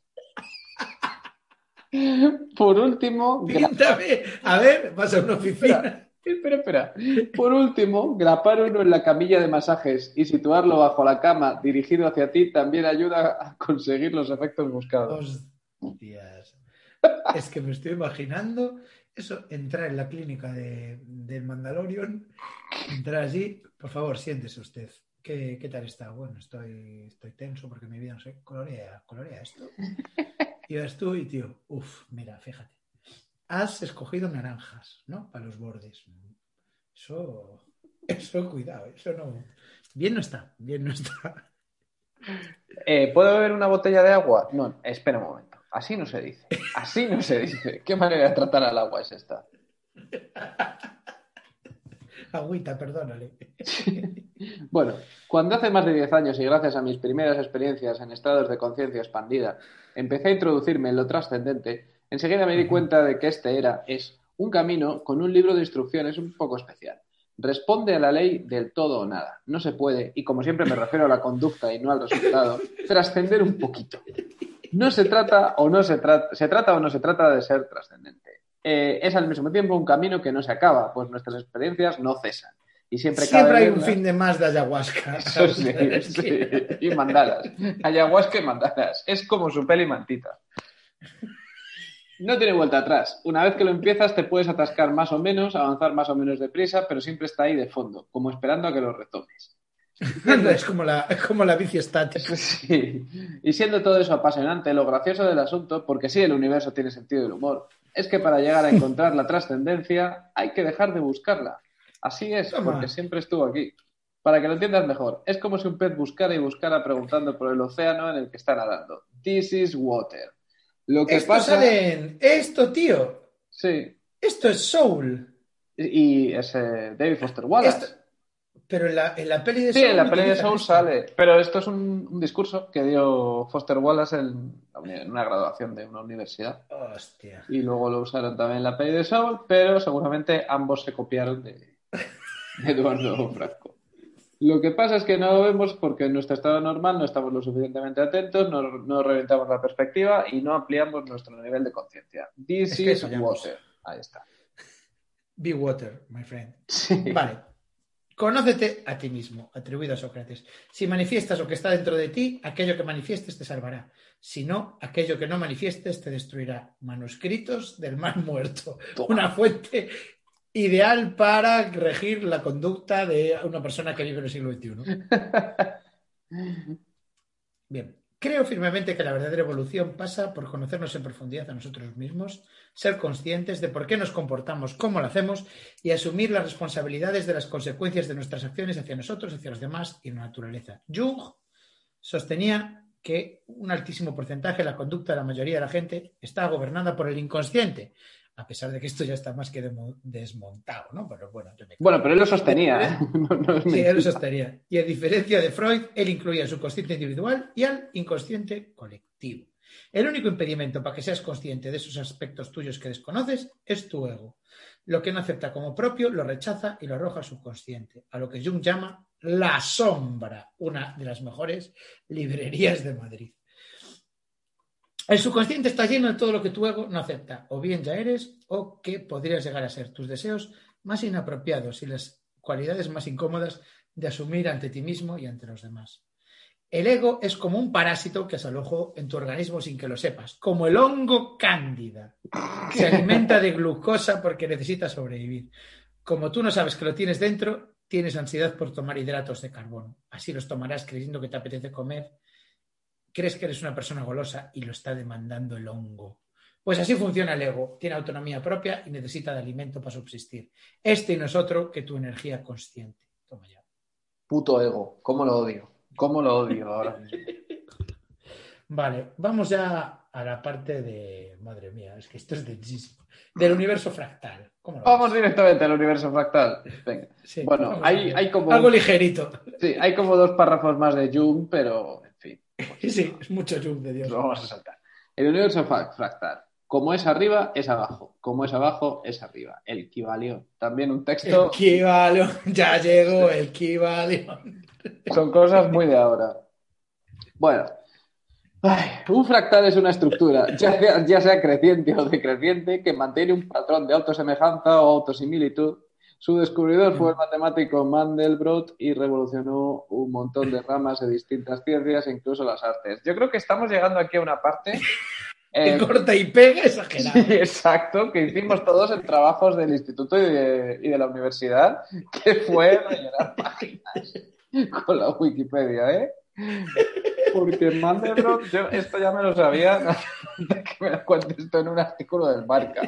Por último, Píntame. A ver, vas a una oficina. Espera, espera. Por último, grapar uno en la camilla de masajes y situarlo bajo la cama dirigido hacia ti también ayuda a conseguir los efectos buscados. Hostias. Es que me estoy imaginando eso, entrar en la clínica de, del Mandalorian, entrar allí, por favor, siéntese usted. ¿Qué, qué tal está? Bueno, estoy, estoy tenso porque mi vida no sé, colorea, colorea esto. Y vas tú y tío, uff, mira, fíjate. Has escogido naranjas, ¿no? Para los bordes. Eso, eso, cuidado, eso no. Bien no está, bien no está. Eh, ¿Puedo beber una botella de agua? No, espera un momento. Así no se dice. Así no se dice. ¿Qué manera de tratar al agua es esta? Agüita, perdónale. (laughs) Bueno, cuando hace más de 10 años y gracias a mis primeras experiencias en estados de conciencia expandida, empecé a introducirme en lo trascendente, enseguida me di cuenta de que este era, es, un camino con un libro de instrucciones un poco especial. Responde a la ley del todo o nada. No se puede, y como siempre me refiero a la conducta y no al resultado, trascender un poquito. No se trata o no se trata, se trata o no se trata de ser trascendente. Eh, es al mismo tiempo un camino que no se acaba, pues nuestras experiencias no cesan. Y siempre, Siempre hay un fin de más de ayahuasca. (laughs) Eso sí, (laughs) sí. Y mandalas. Ayahuasca y mandalas. Es como su peli mantita. No tiene vuelta atrás. Una vez que lo empiezas, te puedes atascar más o menos, avanzar más o menos deprisa, pero siempre está ahí de fondo, como esperando a que lo retomes. (laughs) es como la, como la bici estática. Sí. Y siendo todo eso apasionante, lo gracioso del asunto, porque sí, el universo tiene sentido del humor, es que para llegar a (laughs) encontrar la trascendencia hay que dejar de buscarla. Así es, porque siempre estuvo aquí. Para que lo entiendas mejor, es como si un pez buscara y buscara preguntando por el océano en el que está nadando. This is water. Lo que Esto pasa... Esto, tío. Sí. Esto es Soul. Y es eh, David Foster Wallace. Esto- Pero en la, en la peli de Sí, Soul. en la peli de Soul sale. Pero esto es un, un discurso que dio Foster Wallace en, una graduación de una universidad. Hostia. Y luego lo usaron también en la peli de Soul, pero seguramente ambos se copiaron de, (laughs) de Eduardo Franco. Lo que pasa es que no lo vemos porque en nuestro estado normal no estamos lo suficientemente atentos, no, no reventamos la perspectiva y no ampliamos nuestro nivel de conciencia. This Es que is water. Ahí está. Be water, my friend. Sí. Vale. Conócete a ti mismo, atribuido a Sócrates. Si manifiestas lo que está dentro de ti, aquello que manifiestes te salvará. Si no, aquello que no manifiestes te destruirá. Manuscritos del mar (laughs) muerto. Una fuente ideal para regir la conducta de una persona que vive en el siglo XXI. (laughs) Bien. Creo firmemente que la verdadera evolución pasa por conocernos en profundidad a nosotros mismos, ser conscientes de por qué nos comportamos como lo hacemos y asumir las responsabilidades de las consecuencias de nuestras acciones hacia nosotros, hacia los demás y la naturaleza. Jung sostenía que un altísimo porcentaje de la conducta de la mayoría de la gente está gobernada por el inconsciente, a pesar de que esto ya está más que desmontado, ¿no? Pero bueno, yo me Bueno, pero él lo sostenía. ¿eh? (laughs) No- no es Sí, él lo sostenía. Y a diferencia de Freud, él incluía el subconsciente individual y al inconsciente colectivo. El único impedimento para que seas consciente de esos aspectos tuyos que desconoces es tu ego. Lo que no acepta como propio lo rechaza y lo arroja al subconsciente, a lo que Jung llama la sombra, una de las mejores librerías de Madrid. El subconsciente está lleno de todo lo que tu ego no acepta, o bien ya eres, o que podrías llegar a ser tus deseos más inapropiados y las cualidades más incómodas de asumir ante ti mismo y ante los demás. El ego es como un parásito que se alojó en tu organismo sin que lo sepas, como el hongo cándida. Se alimenta de glucosa porque necesita sobrevivir. Como tú no sabes que lo tienes dentro, tienes ansiedad por tomar hidratos de carbono. Así los tomarás creyendo que te apetece comer. Crees que eres una persona golosa y lo está demandando el hongo. Pues así funciona el ego. Tiene autonomía propia y necesita de alimento para subsistir. Este no es otro que tu energía consciente. Toma ya. Puto ego. ¿Cómo lo odio? ¿Cómo lo odio ahora? (laughs) Vale, vamos ya a la parte de. Madre mía, es que esto es densísimo. Del universo fractal. ¿Cómo lo Vamos ves? directamente al universo fractal. Venga. Sí, Bueno, hay, hay como Algo ligerito. sí, hay como dos párrafos más de Jung, pero fin, (laughs) Sí, es mucho zoom de Dios. lo vamos a saltar. El universo fra- fractal. Como es arriba, es abajo. Como es abajo, es arriba. El Kibalión. También un El texto. Kibalión, (laughs) ya llegó el Kibalión. Son cosas muy de ahora. Bueno. Ay, un fractal es una estructura, (laughs) ya sea, ya sea creciente o decreciente, que mantiene un patrón de autosemejanza o autosimilitud. Su descubridor fue el matemático Mandelbrot y revolucionó un montón de ramas de distintas ciencias, incluso las artes. Yo creo que estamos llegando aquí a una parte. (laughs) Que eh, corta y pega exagerado. Sí, exacto, que hicimos todos en trabajos del instituto y de, y de la universidad, que fue rellenar páginas con la Wikipedia, ¿eh? Porque Mandelbrot, yo esto ya me lo sabía de que me lo cuentes esto en un artículo del Marca.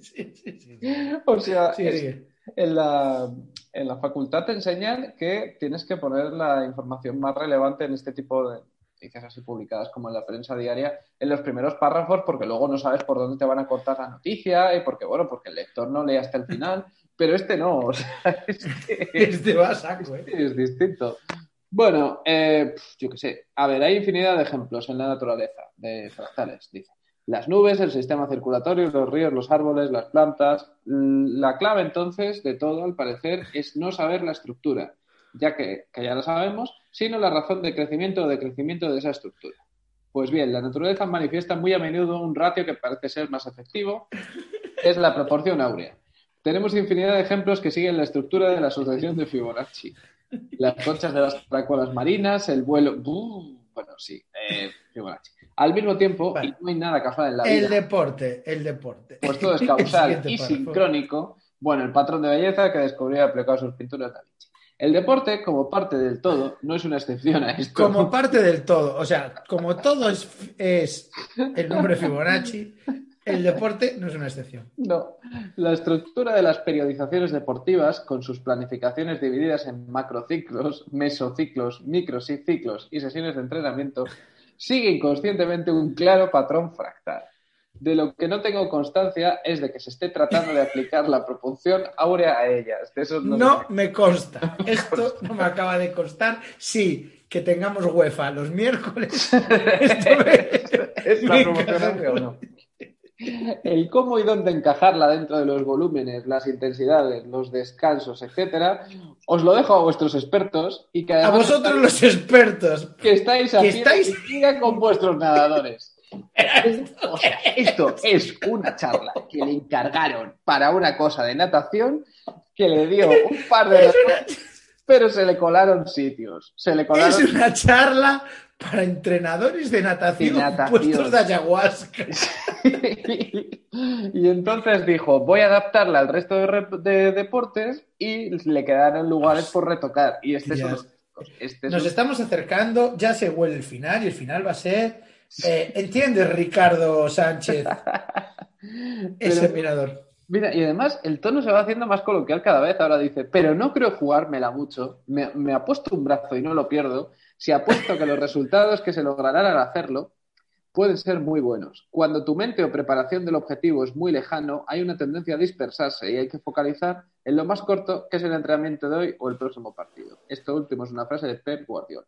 Sí, sí, sí. O sea, es- sí. En, la, en la facultad te enseñan que tienes que poner la información más relevante en este tipo de noticias así publicadas como en la prensa diaria en los primeros párrafos porque luego no sabes por dónde te van a cortar la noticia y porque, bueno, porque el lector no lee hasta el final, (laughs) pero este no, o sea, (laughs) es que Este va a saco, ¿eh? es distinto. Bueno, eh, yo qué sé, a ver, hay infinidad de ejemplos en la naturaleza de fractales, dice. Las nubes, el sistema circulatorio, los ríos, los árboles, las plantas. Mm, La clave entonces de todo, al parecer, es no saber la estructura, ya que, que ya la sabemos, sino la razón de crecimiento o decrecimiento de esa estructura. Pues bien, la naturaleza manifiesta muy a menudo un ratio que parece ser más efectivo, es la proporción áurea. Tenemos infinidad de ejemplos que siguen la estructura de la asociación de Fibonacci. Las conchas de las caracolas marinas, el vuelo... Bueno, sí, eh, Fibonacci. Al mismo tiempo, Vale. y no hay nada casual en la vida. El deporte, el deporte. Pues todo es causal (laughs) y sincrónico. Bueno, el patrón de belleza que descubrió y aplicó a sus pinturas Da Vinci. El deporte, como parte del todo, no es una excepción a esto. Como parte del todo, o sea, como todo es, es el nombre Fibonacci, el deporte no es una excepción. No. La estructura de las periodizaciones deportivas, con sus planificaciones divididas en macrociclos, mesociclos, microciclos y sesiones de entrenamiento, sigue inconscientemente un claro patrón fractal. De lo que no tengo constancia es de que se esté tratando de aplicar la proporción áurea a ellas. De eso no, me consta. (laughs) Esto no me acaba de constar. Sí, que tengamos UEFA los miércoles. (laughs) Esto me- ¿Es la (laughs) me promoción encaja áurea o no? El cómo y dónde encajarla dentro de los volúmenes, las intensidades, los descansos, etcétera, os lo dejo a vuestros expertos y que A vosotros los expertos. que estáis que estáis- con vuestros nadadores. (laughs) O sea, esto es una charla que le encargaron para una cosa de natación que le dio un par de pero se le colaron sitios. Se le Es colaron una charla para entrenadores de natación, De natación. puestos de ayahuasca. (laughs) y entonces dijo, voy a adaptarla al resto de, deportes y le quedaron lugares por retocar. Y este es uno Hostias. de estos. Este es Nos estamos acercando, ya se huele el final y el final va a ser. eh, ¿Entiendes, Ricardo Sánchez? (laughs) Ese Pero- mirador. Mira, y además el tono se va haciendo más coloquial cada vez. Ahora dice, pero no creo jugármela mucho. Me, me ha puesto un brazo y no lo pierdo. Si apuesto que los resultados que se lograrán al hacerlo pueden ser muy buenos. Cuando tu mente o preparación del objetivo es muy lejano, hay una tendencia a dispersarse y hay que focalizar en lo más corto, que es el entrenamiento de hoy o el próximo partido. Esto último es una frase de Pep Guardiola.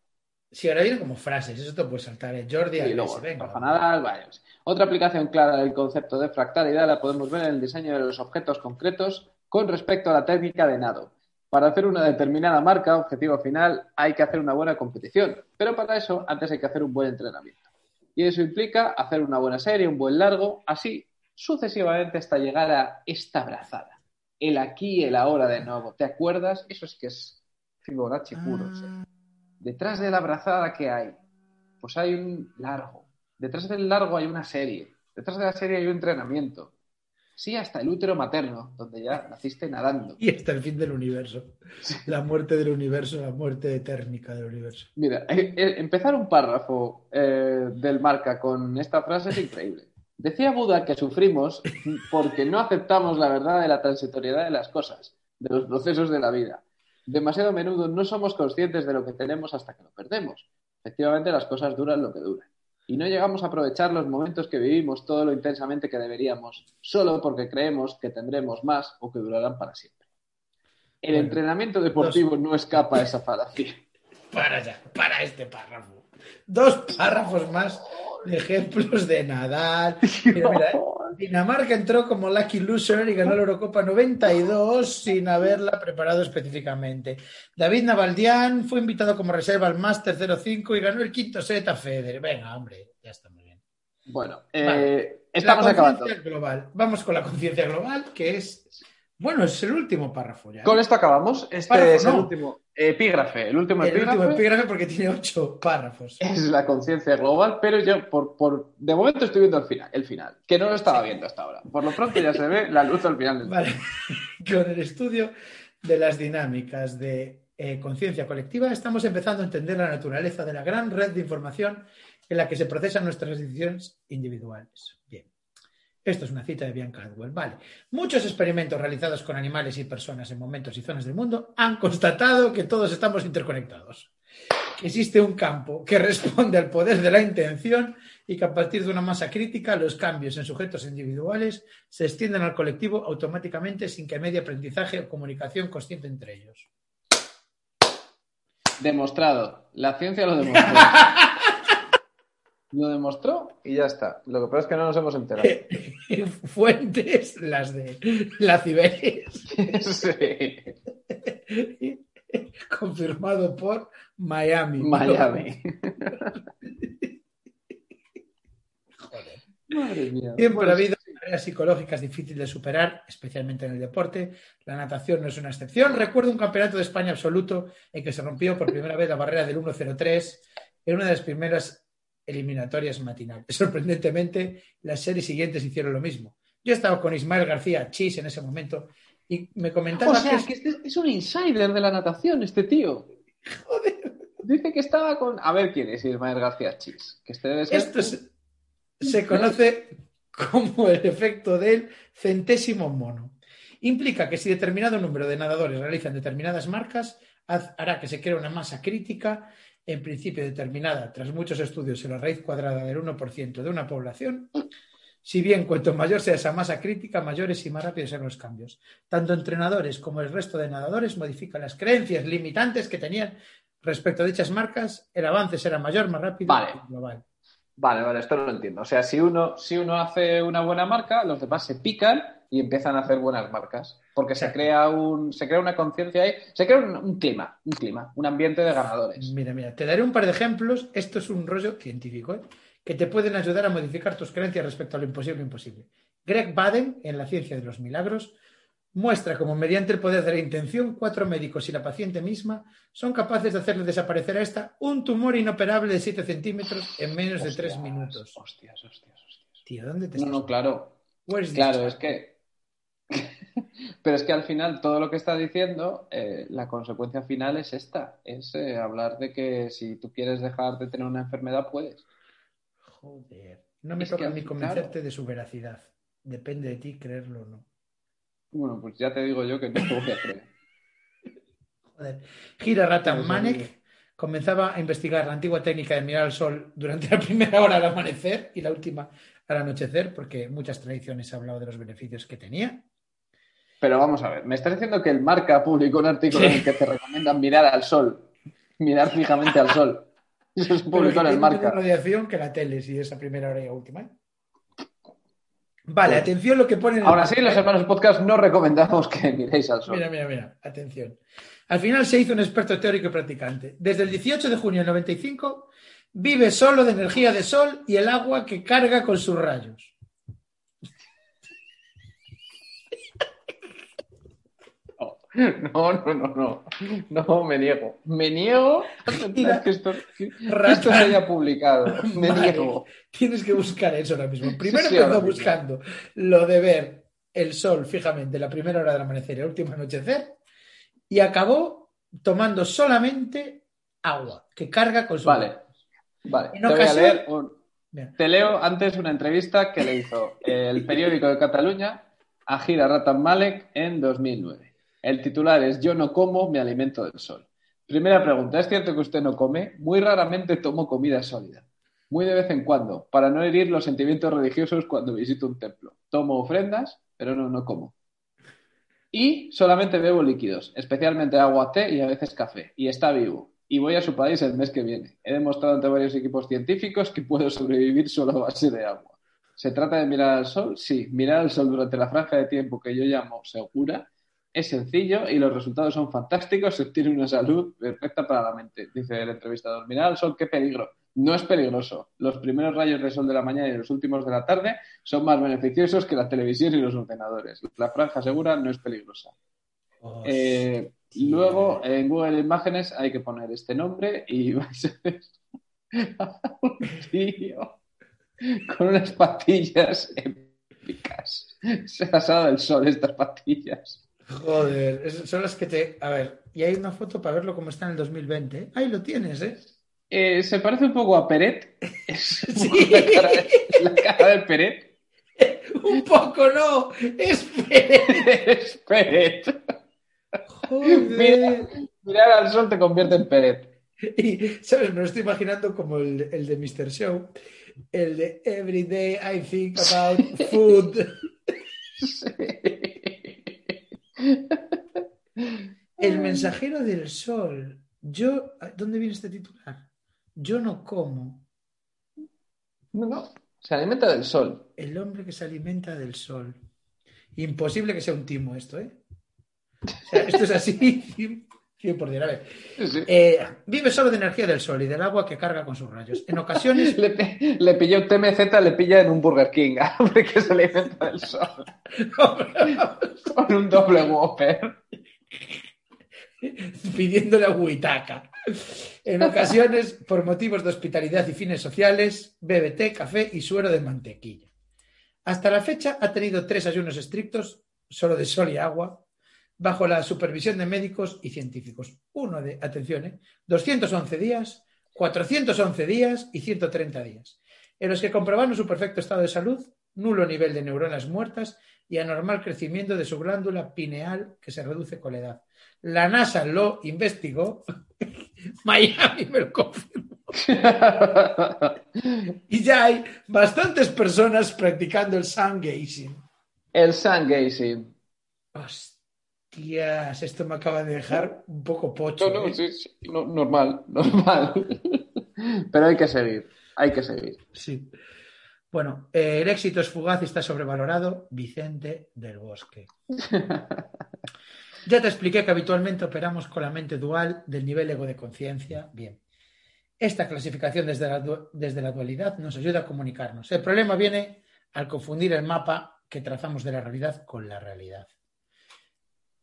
Si ahora viene como frases, eso te puede saltar. ¿eh? Jordi, Y Alves, luego, venga. Nadal, varios. Otra aplicación clara del concepto de fractalidad la podemos ver en el diseño de los objetos concretos con respecto a la técnica de nado. Para hacer una determinada marca, objetivo final, hay que hacer una buena competición, pero para eso antes hay que hacer un buen entrenamiento. Y eso implica hacer una buena serie, un buen largo, así sucesivamente hasta llegar a esta brazada. El aquí y el ahora de nuevo. ¿Te acuerdas? Eso es que es Fibonacci puro. Detrás de la brazada que hay, pues hay un largo. Detrás del largo hay una serie. Detrás de la serie hay un entrenamiento. Sí, hasta el útero materno, donde ya naciste nadando. y hasta el fin del universo. La muerte del universo, la muerte térmica del universo. Mira, eh, eh, empezar un párrafo eh, del marca con esta frase es increíble. Decía Buda que sufrimos porque no aceptamos la verdad de la transitoriedad de las cosas, de los procesos de la vida. Demasiado a menudo no somos conscientes de lo que tenemos hasta que lo perdemos. Efectivamente, las cosas duran lo que duran. Y no llegamos a aprovechar los momentos que vivimos todo lo intensamente que deberíamos, solo porque creemos que tendremos más o que durarán para siempre. El Bueno, entrenamiento deportivo no escapa a esa falacia. (laughs) Para ya, para este párrafo. Dos párrafos más de ejemplos de Nadal. (laughs) Mira, mira, ¿eh? Dinamarca entró como lucky loser y ganó la Eurocopa 92 sin haberla preparado específicamente. David Navaldián fue invitado como reserva al Master 05 y ganó el quinto set a Federer. Venga, hombre, ya está muy bien. Bueno, eh, Vale. estamos La acabando. global. Vamos con la conciencia global, que es. Bueno, es el último párrafo ya. Con esto acabamos. Este Párrafo, es el no. último epígrafe. El último el epígrafe último epígrafe porque tiene ocho párrafos. es la conciencia global, pero yo por, por de momento estoy viendo el final, el final, que no lo estaba viendo hasta ahora. Por lo pronto ya se ve la luz al final del Vale. (laughs) Con el estudio de las dinámicas de eh, conciencia colectiva, estamos empezando a entender la naturaleza de la gran red de información en la que se procesan nuestras decisiones individuales. Esto es una cita de Bianca Adwell. Vale. Muchos experimentos realizados con animales y personas en momentos y zonas del mundo han constatado que todos estamos interconectados. Que existe un campo que (laughs) responde al poder de la intención y que a partir de una masa crítica los cambios en sujetos individuales se extienden al colectivo automáticamente sin que medie aprendizaje o comunicación consciente entre ellos. Demostrado. La ciencia lo (laughs) demostró. Lo demostró y ya está. Lo que pasa es que no nos hemos enterado. (laughs) Fuentes, las de la Cibeles, (laughs) Sí. (laughs) confirmado por Miami. Miami. Joder. Madre mía. Siempre ha habido barrera psicológica es difícil de superar, especialmente en el deporte. La natación no es una excepción. Recuerdo un campeonato de España absoluto en que se rompió por primera vez la barrera del 1.03 en una de las primeras eliminatorias matinales. (laughs) Sorprendentemente, las series siguientes hicieron lo mismo. Yo estaba con Ismael García Chis en ese momento y me comentaba O sea, que, que este es un insider de la natación, este tío. Joder, Dice que estaba con. A ver quién es Ismael García Chis. Que este debe ser. esto es- se conoce (laughs) como el efecto del centésimo mono. Implica que si determinado número de nadadores realizan determinadas marcas, hará que se cree una masa crítica, en principio determinada tras muchos estudios en la raíz cuadrada del 1% de una población. Si bien cuanto mayor sea esa masa crítica, mayores y más rápidos serán los cambios. Tanto entrenadores como el resto de nadadores modifican las creencias limitantes que tenían respecto a dichas marcas. El avance será mayor, más rápido Vale. y global. Vale, vale, esto no lo entiendo. O sea, si uno, si uno hace una buena marca, los demás se pican y empiezan a hacer buenas marcas. Porque se crea un, se crea una conciencia ahí, se crea un, un clima, un clima, un ambiente de ganadores. Mira, mira, te daré un par de ejemplos. Esto es un rollo científico, ¿eh? que te pueden ayudar a modificar tus creencias respecto a lo imposible e imposible. Greg Baden, en La ciencia de los milagros, muestra cómo mediante el poder de la intención, cuatro médicos y la paciente misma son capaces de hacerle desaparecer a esta un tumor inoperable de 7 centímetros en menos de 3 Hostias, minutos. Hostias, hostias, hostias. Tío, ¿dónde te No, estás? no, claro. Claro, es que. Pero es que al final todo lo que está diciendo, eh, la consecuencia final es esta: es eh, hablar de que si tú quieres dejar de tener una enfermedad, puedes. Joder. No me Es toca fin- convencerte de su veracidad. Depende de ti creerlo o no. Bueno, pues ya te digo yo que no te voy a creer. Joder. Gira Ratan Claro, Manek comenzaba a investigar la antigua técnica de mirar al sol durante la primera hora al amanecer y la última al anochecer, porque muchas tradiciones han hablado de los beneficios que tenía. Pero vamos a ver, me estás diciendo que el Marca publicó un artículo en el que te recomiendan mirar al sol, mirar fijamente al sol. (laughs) Eso se publicó en el Marca. radiación que la tele, si esa primera hora y la última. ¿eh? Vale, atención lo que pone en el Ahora sí, los hermanos podcast no recomendamos que miréis al sol. Mira, mira, mira, atención. Al final se hizo un experto teórico y practicante. Desde el 18 de junio del 95 vive solo de energía de sol y el agua que carga con sus rayos. (laughs) No, no, no, no. No, me niego. Me niego a que esto, que Rata. esto se haya publicado. (laughs) Me Vale. niego. Tienes que buscar eso ahora mismo. Primero Sí, empezó mismo. buscando lo de ver el sol fijamente la primera hora del amanecer y el último anochecer y acabó tomando solamente agua que carga con su Vale. Vale. En Te voy a leer un. Te leo antes una entrevista que le hizo el periódico de Cataluña a Gira Ratan Malek en 2009. El titular es Yo no como, me alimento del sol. Primera pregunta, ¿es cierto que usted no come? Muy raramente tomo comida sólida. Muy de vez en cuando, para no herir los sentimientos religiosos cuando visito un templo. Tomo ofrendas, pero no, no como. Y solamente bebo líquidos, especialmente agua, té y a veces café. Y está vivo. Y voy a su país el mes que viene. He demostrado ante varios equipos científicos que puedo sobrevivir solo a base de agua. ¿Se trata de mirar al sol? Sí, mirar al sol durante la franja de tiempo que yo llamo segura es sencillo y los resultados son fantásticos. (laughs) Se obtiene una salud perfecta para la mente, dice el entrevistador. Mirar al sol, qué peligro. No es peligroso. Los primeros rayos de sol de la mañana y los últimos de la tarde son más beneficiosos que la televisión y los ordenadores. La franja segura no es peligrosa. Eh, luego, en Google Imágenes hay que poner este nombre y (laughs) vais a ver a un tío con unas patillas épicas. (laughs) Se ha asado el sol estas patillas. Joder, son las que te. A ver, y hay una foto para verlo como está en el 2020. ¿eh? Ahí lo tienes, ¿eh? Eh, se parece un poco a Peret. (laughs) Es Sí. (laughs) la, cara de, la cara de Peret. (laughs) Un poco no. Es Peret. Joder. Mirar al sol te convierte en Peret. Y, ¿sabes? Me lo estoy imaginando como el, el de Mr. Show. El de Every day I think about food. El mensajero del sol. Yo, ¿dónde viene este titular? Yo no como. No, no. Se alimenta del sol. El hombre que se alimenta del sol. Imposible que sea un timo esto, ¿eh? O sea, esto es así. 100%. A ver. Sí. Eh, vive solo de energía del sol y del agua que carga con sus rayos. En ocasiones, (laughs) Le, le pilló un TMZ, le pilla en un Burger King, (laughs) hombre, que se alimenta del sol. (laughs) Con un doble Whopper. pidiéndole a Huitaca. En ocasiones, por motivos de hospitalidad y fines sociales, bebe té, café y suero de mantequilla. Hasta la fecha ha tenido tres ayunos estrictos, solo de sol y agua, bajo la supervisión de médicos y científicos. Uno de, atención, ¿eh? 211 días, 411 días y 130 días, en los que comprobaron su perfecto estado de salud, nulo nivel de neuronas muertas y anormal crecimiento de su glándula pineal que se reduce con la edad. La NASA lo investigó, (laughs) Miami me lo confirmó. (laughs) Y ya hay bastantes personas practicando el sun gazing. El sun gazing. Hostias, esto me acaba de dejar un poco pocho. No, no, ¿eh? sí, sí, no, normal, (laughs) normal. Pero hay que seguir, hay que seguir. Sí. Bueno, eh, el éxito es fugaz y está sobrevalorado. Vicente del Bosque. (laughs) Ya te expliqué que habitualmente operamos con la mente dual del nivel ego de conciencia. Bien. Esta clasificación desde la, desde la dualidad nos ayuda a comunicarnos. El problema viene al confundir el mapa que trazamos de la realidad con la realidad.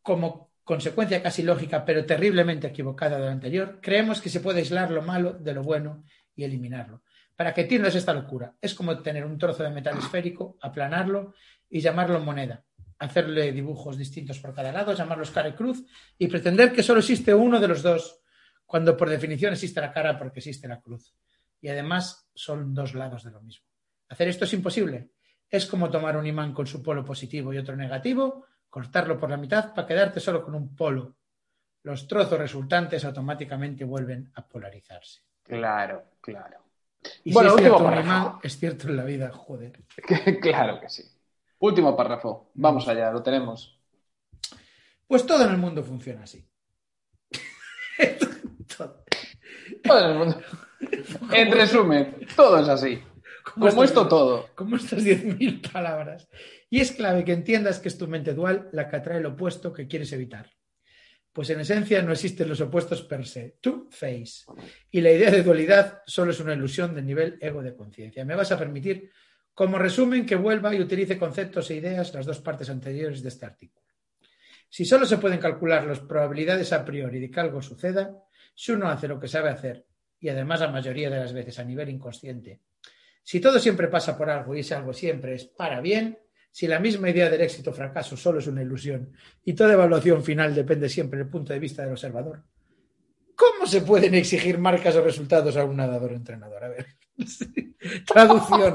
Como consecuencia casi lógica, pero terriblemente equivocada de lo anterior, creemos que se puede aislar lo malo de lo bueno y eliminarlo. Para que entiendas esta locura, es como tener un trozo de metal esférico, aplanarlo y llamarlo moneda, hacerle dibujos distintos por cada lado, llamarlos cara y cruz y pretender que solo existe uno de los dos, cuando por definición existe la cara porque existe la cruz. Y además son dos lados de lo mismo. Hacer esto es imposible. Es como tomar un imán con su polo positivo y otro negativo, cortarlo por la mitad para quedarte solo con un polo. Los trozos resultantes automáticamente vuelven a polarizarse. Claro, claro. Y Bueno, si es último cierto párrafo. es cierto en la vida, joder. (laughs) claro que sí. Último párrafo. Vamos allá, lo tenemos. Pues todo en el mundo funciona así. (laughs) Todo. Todo el mundo- En resumen, todo es así. Como estas- esto todo. Como estas 10.000 palabras. Y es clave que entiendas que es tu mente dual la que atrae el opuesto que quieres evitar. Pues en esencia no existen los opuestos per se. Two face. Y la idea de dualidad solo es una ilusión del nivel ego de conciencia. Me vas a permitir, como resumen, que vuelva y utilice conceptos e ideas las dos partes anteriores de este artículo. Si solo se pueden calcular las probabilidades a priori de que algo suceda, si uno hace lo que sabe hacer, y además la mayoría de las veces a nivel inconsciente, si todo siempre pasa por algo y ese algo siempre es para bien, si la misma idea del éxito o fracaso solo es una ilusión y toda evaluación final depende siempre del punto de vista del observador, ¿cómo se pueden exigir marcas o resultados a un nadador o entrenador? A ver, (laughs) traducción.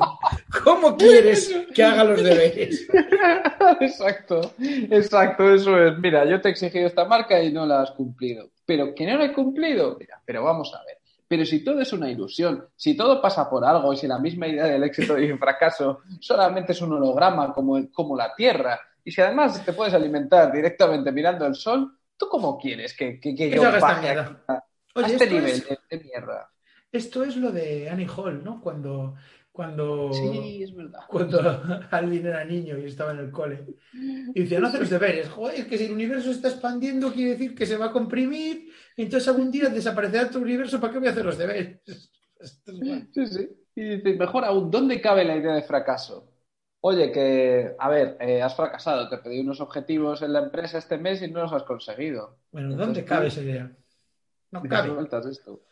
¿Cómo (laughs) quieres que haga los deberes? (laughs) Exacto, exacto, eso es. Mira, yo te he exigido esta marca y no la has cumplido. Pero que no la he cumplido, mira, pero vamos a ver. Pero si todo es una ilusión, si todo pasa por algo y si la misma idea del éxito y el fracaso solamente es un holograma como, como la Tierra, y si además te puedes alimentar directamente mirando el sol, ¿tú cómo quieres que, que, que yo baje a, a Oye, este nivel es, de, de mierda? esto es lo de Annie Hall, ¿no? Cuando, cuando, Sí, es verdad. cuando (laughs) Alvin era niño y estaba en el cole. Y decía, no hace los deberes. Joder, es que si el universo está expandiendo, quiere decir que se va a comprimir. Entonces algún día desaparecerá tu universo. ¿Para qué voy a hacer los deberes? (laughs) Sí, sí. Y dices, mejor aún, ¿dónde cabe la idea de fracaso? Oye, que, a ver, eh, has fracasado, te pedí unos objetivos en la empresa este mes y no los has conseguido. Bueno, ¿dónde Entonces, cabe esa idea? No ¿De qué cabe. esto?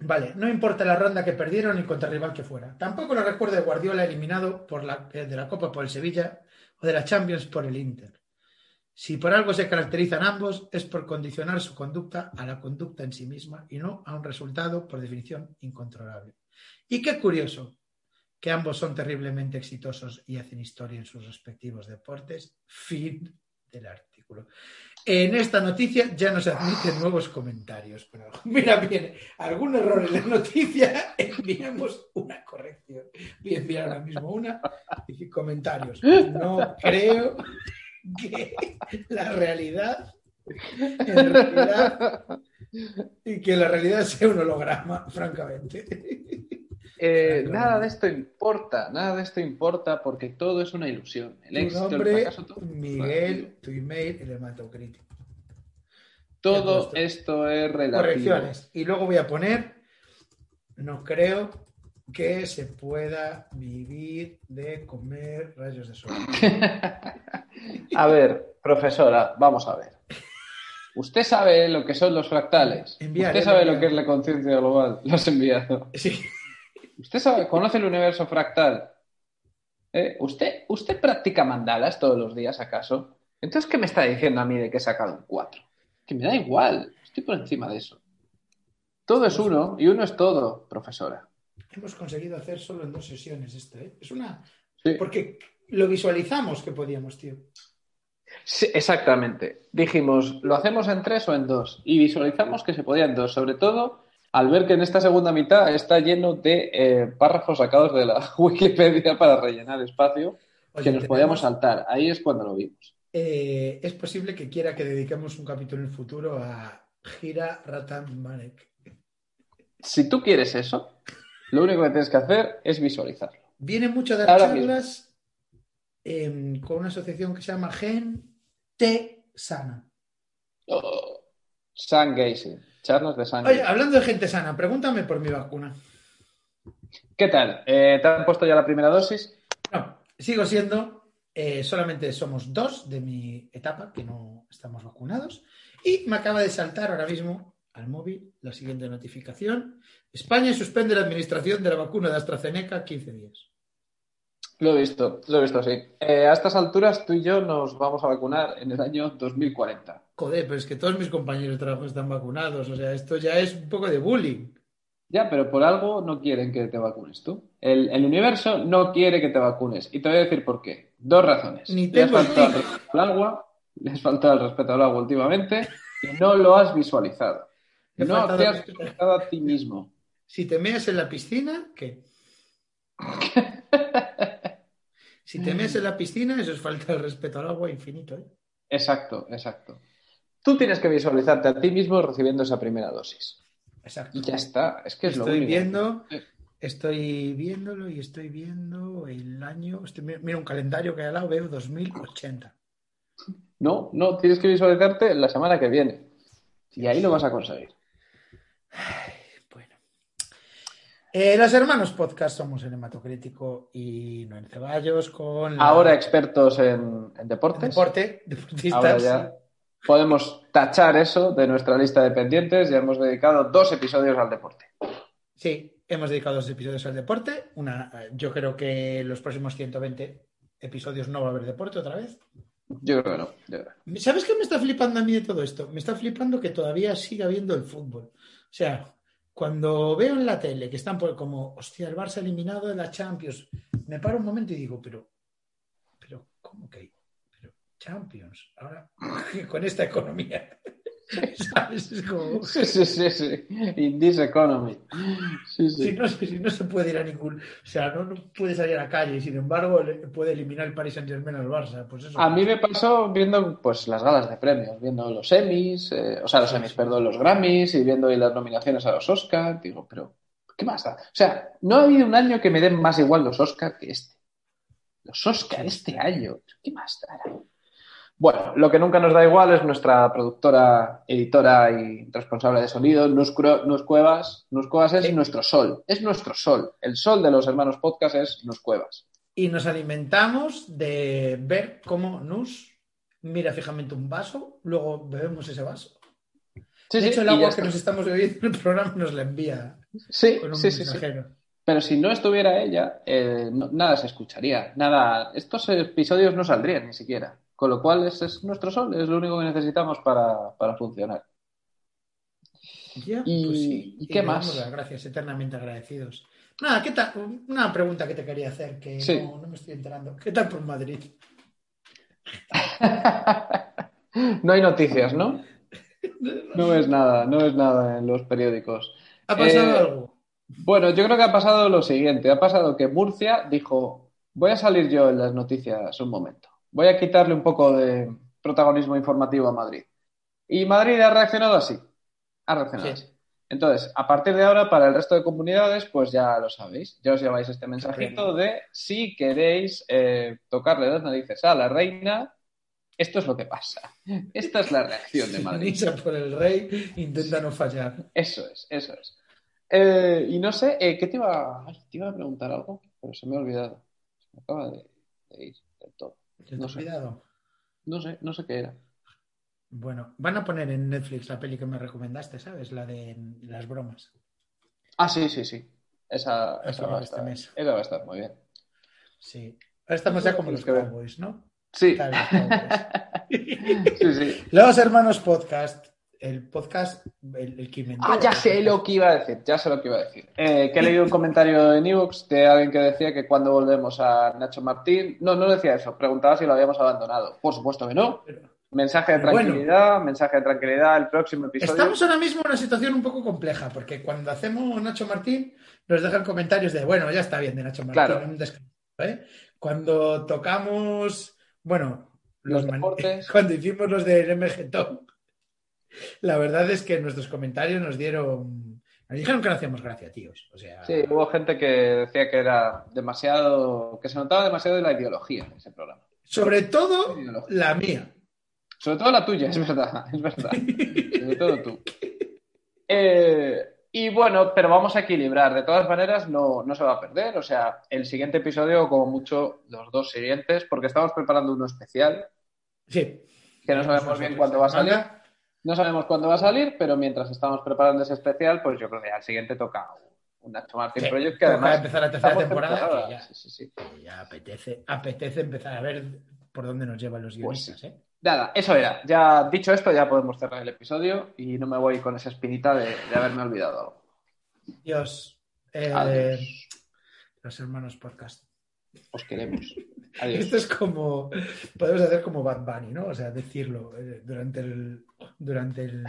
Vale, no importa la ronda que perdieron ni contra el rival que fuera. Tampoco lo recuerdo de Guardiola eliminado por la, eh, de la Copa por el Sevilla o de la Champions por el Inter. Si por algo se caracterizan ambos es por condicionar su conducta a la conducta en sí misma y no a un resultado por definición incontrolable. Y qué curioso que ambos son terriblemente exitosos y hacen historia en sus respectivos deportes. Fin del artículo. En esta noticia ya no se admiten nuevos comentarios. (laughs) Mira bien, algún error en la noticia, (laughs) enviamos una corrección. Voy a enviar ahora mismo una comentarios. No creo que la realidad, en realidad, y que la realidad sea un holograma, francamente. Eh, Claro. nada de esto importa, nada de esto importa porque todo es una ilusión. El Tu éxito, el nombre, fracaso, todo. Miguel, tu email el hematocrítico. Todo esto es relativo. Correcciones. Y luego voy a poner, no creo que se pueda vivir de comer rayos de sol. (laughs) A ver, profesora, vamos a ver. ¿Usted sabe lo que son los fractales? Enviar, ¿Usted eh, sabe enviar. lo que es la conciencia global? Lo has enviado. Sí. ¿Usted sabe, conoce el universo fractal? ¿Eh? ¿Usted, ¿Usted practica mandalas todos los días, acaso? Entonces, ¿qué me está diciendo a mí de que he sacado un 4? Que me da igual, estoy por encima de eso. Todo es uno y uno es todo, profesora. Hemos conseguido hacer solo en dos sesiones esto, ¿eh? Es una... Sí. Porque lo visualizamos que podíamos, tío. Sí, exactamente. Dijimos, ¿lo hacemos en tres o en dos? Y visualizamos que se podía en dos, sobre todo al ver que en esta segunda mitad está lleno de eh, párrafos sacados de la (laughs) Wikipedia para rellenar espacio Oye, que nos podíamos saltar. Ahí es cuando lo vimos. Eh, es posible que quiera que dediquemos un capítulo en el futuro a Gira Ratan Manek. Si tú quieres eso, lo único que tienes que hacer es visualizarlo. Viene mucho Ahora charlas em, con una asociación que se llama Gen T Sana. Oh, San Gacy, charlas de San Oye, hablando de gente sana, pregúntame por mi vacuna. ¿Qué tal? Eh, ¿Te han puesto ya la primera dosis? No, sigo siendo, eh, solamente somos dos de mi etapa que no estamos vacunados y me acaba de saltar ahora mismo al móvil la siguiente notificación. España suspende la administración de la vacuna de AstraZeneca 15 días. Lo he visto, lo he visto, sí. Eh, a estas alturas tú y yo nos vamos a vacunar en el año 2040. Joder, pero es que todos mis compañeros de trabajo están vacunados, o sea, esto ya es un poco de bullying. Ya, pero por algo no quieren que te vacunes tú. El, el universo no quiere que te vacunes. Y te voy a decir por qué. Dos razones. Ni Le has tengo faltado el respeto al agua, le has faltado el respeto al agua últimamente y no lo has visualizado. No falta te has respeto. visualizado a ti mismo. Si te meas en la piscina, ¿qué? (laughs) Si te meas en la piscina, eso es falta de respeto al agua infinito, ¿eh? Exacto, exacto. Tú tienes que visualizarte a ti mismo recibiendo esa primera dosis. Exacto. Y ya está. Es que es lo Estoy único. viendo, estoy viéndolo y estoy viendo el año. Estoy, mira un calendario que hay al lado, veo 2080. No, no, tienes que visualizarte la semana que viene. Y ahí lo vas a conseguir. Eh, los hermanos podcast somos el hematocrítico y no en Ceballos con la- Ahora expertos en, en deportes. deporte, deportistas. Ahora ya podemos tachar eso de nuestra lista de pendientes. Ya hemos dedicado dos episodios al deporte. Sí, hemos dedicado dos episodios al deporte. Una, eh, yo creo que los próximos 120 episodios no va a haber deporte otra vez. Yo creo que no. yo creo. ¿Sabes qué me está flipando a mí de todo esto? Me está flipando que todavía siga habiendo el fútbol. O sea, cuando veo en la tele que están por como, hostia, el Barça eliminado de la Champions, me paro un momento y digo, pero, pero, ¿cómo que? Pero, Champions, ahora, (laughs) con esta economía. (laughs) ¿Sabes? Es como, Sí, sí, sí, sí. In this economy. Sí, si sí. no, si no se puede ir a ningún, o sea, no, no puede salir a la calle y sin embargo puede eliminar el Paris Saint Germain al Barça. Pues eso. A mí me pasó viendo pues las galas de premios, viendo los Emmys, eh, o sea, los Emmys, perdón, los Grammys y viendo las nominaciones a los Oscars. Digo, pero ¿qué más da? O sea, no ha habido un año que me den más igual los Oscars que este. Los Oscars este año. ¿Qué más dará? Bueno, lo que nunca nos da igual es nuestra productora, editora y responsable de sonido, Nus, Cuevas. Nus Cuevas es Sí. nuestro sol, es nuestro sol. El sol de los hermanos podcast es Nus Cuevas. Y nos alimentamos de ver cómo Nus mira fijamente un vaso, luego bebemos ese vaso. Sí, de sí, hecho, el agua que nos estamos bebiendo en el programa nos la envía Sí, con un sí, sí, sí. mensajero. Pero si no estuviera ella, eh, no- nada se escucharía, nada, estos episodios no saldrían ni siquiera. Con lo cual, ese es nuestro sol, es lo único que necesitamos para, para funcionar. Ya, Y- pues sí. ¿y qué más? las gracias, eternamente agradecidos. Nada, ¿qué tal? Una pregunta que te quería hacer, que Sí. no, no me estoy enterando. ¿Qué tal por Madrid? (laughs) No hay noticias, ¿no? No ves nada, no ves nada en los periódicos. ¿Ha pasado Eh, algo? Bueno, yo creo que ha pasado lo siguiente. Ha pasado que Murcia dijo, voy a salir yo en las noticias un momento. Voy a quitarle un poco de protagonismo informativo a Madrid. Y Madrid ha reaccionado así. Ha reaccionado Sí. así. Entonces, a partir de ahora, para el resto de comunidades, pues ya lo sabéis. Ya os lleváis este mensajito de si queréis eh, tocarle las narices a la reina, Esto es lo que pasa. Esta es la reacción de Madrid. (laughs) Misa por el rey, intenta no fallar. Eso es, eso es. Eh, y no sé, eh, ¿qué te iba, ay, te iba a preguntar algo? Pero se me ha olvidado. Se me acaba de, de ir del todo. ¿Te No sé. olvidado? No sé, no sé qué era. Bueno, van a poner en Netflix la peli que me recomendaste, ¿sabes? La de las bromas. Ah, sí, sí, sí. Esa, esa, va a este estar, mes. esa va a estar muy bien. Sí. Ahora estamos ya como los. Cowboys, ¿no? Sí. Cowboys. (laughs) sí, sí. Los Hermanos Podcast. El podcast, el, el que inventó. Ah, ya sé lo que iba a decir, ya sé lo que iba a decir. Eh, que he leído un comentario en Evox de alguien que decía que cuando volvemos a Nacho Martín, no, no decía eso, preguntaba si lo habíamos abandonado. Por supuesto que no. Mensaje de bueno. tranquilidad, mensaje de tranquilidad, el próximo episodio. Estamos ahora mismo en una situación un poco compleja, porque cuando hacemos Nacho Martín, nos dejan comentarios de, bueno, ya está bien de Nacho Martín, Claro. un descanso, ¿eh? Cuando tocamos, bueno, Los deportes. (laughs) cuando hicimos los del MG Top, la verdad es que nuestros comentarios nos dieron, nos dijeron que no hacíamos gracia, tíos. O sea, Sí, hubo gente que decía que era demasiado, que se notaba demasiado de la ideología en ese programa. sobre todo la mía. Sobre todo la tuya, es verdad, (laughs) es verdad. Sobre todo tú. (laughs) Eh, y bueno, pero vamos a equilibrar. De todas maneras, no, no se va a perder. O sea, el siguiente episodio, como mucho, los dos siguientes, porque estamos preparando uno especial, Sí. que no sabemos bien cuándo va a salir. No sabemos cuándo va a salir, pero mientras estamos preparando ese especial, pues yo creo que al siguiente toca un Nacho Martin Sí, Project que además. empezar la tercera temporada, temporada. que ya- Sí, sí, sí. que ya apetece, apetece empezar a ver por dónde nos llevan los Pues guionistas, ¿eh? Nada, eso era. Ya dicho esto, ya podemos cerrar el episodio y no me voy con esa espinita de, de haberme olvidado algo. Dios. Eh, Adiós. Los hermanos podcast. Os queremos. (laughs) Adiós. Esto es como. Podemos hacer como Bad Bunny, ¿no? O sea, decirlo eh, durante el durante el,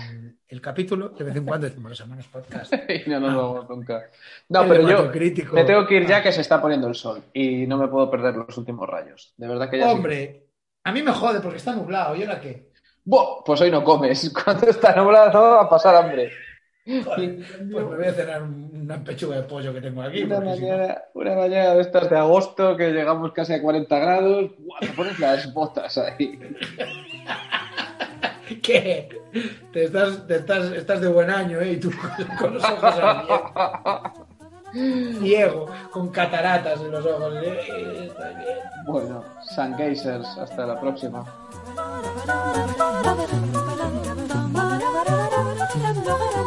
el capítulo, de vez en cuando decimos los hermanos podcast. (laughs) y no nos vamos nunca. No, pero yo crítico. me tengo que ir ya que se está poniendo el sol y no me puedo perder los últimos rayos. De verdad que ya sí. Hombre, a mí me jode porque está nublado. ¿Y ahora qué? Buah, Pues hoy no comes. (laughs) Cuando está nublado a pasar hambre. Joder, pues me voy a cenar un- una pechuga de pollo que tengo aquí. Una porque si no- mañana, una mañana de estas de agosto que llegamos casi a 40 grados, ¡buah! te pones las botas ahí. (laughs) ¿Qué? Te estás, te estás, estás de buen año, ¿eh? Y tú (laughs) con los ojos. Ciego, con cataratas en los ojos. Eh, bueno, San Geysers, hasta la próxima. (laughs)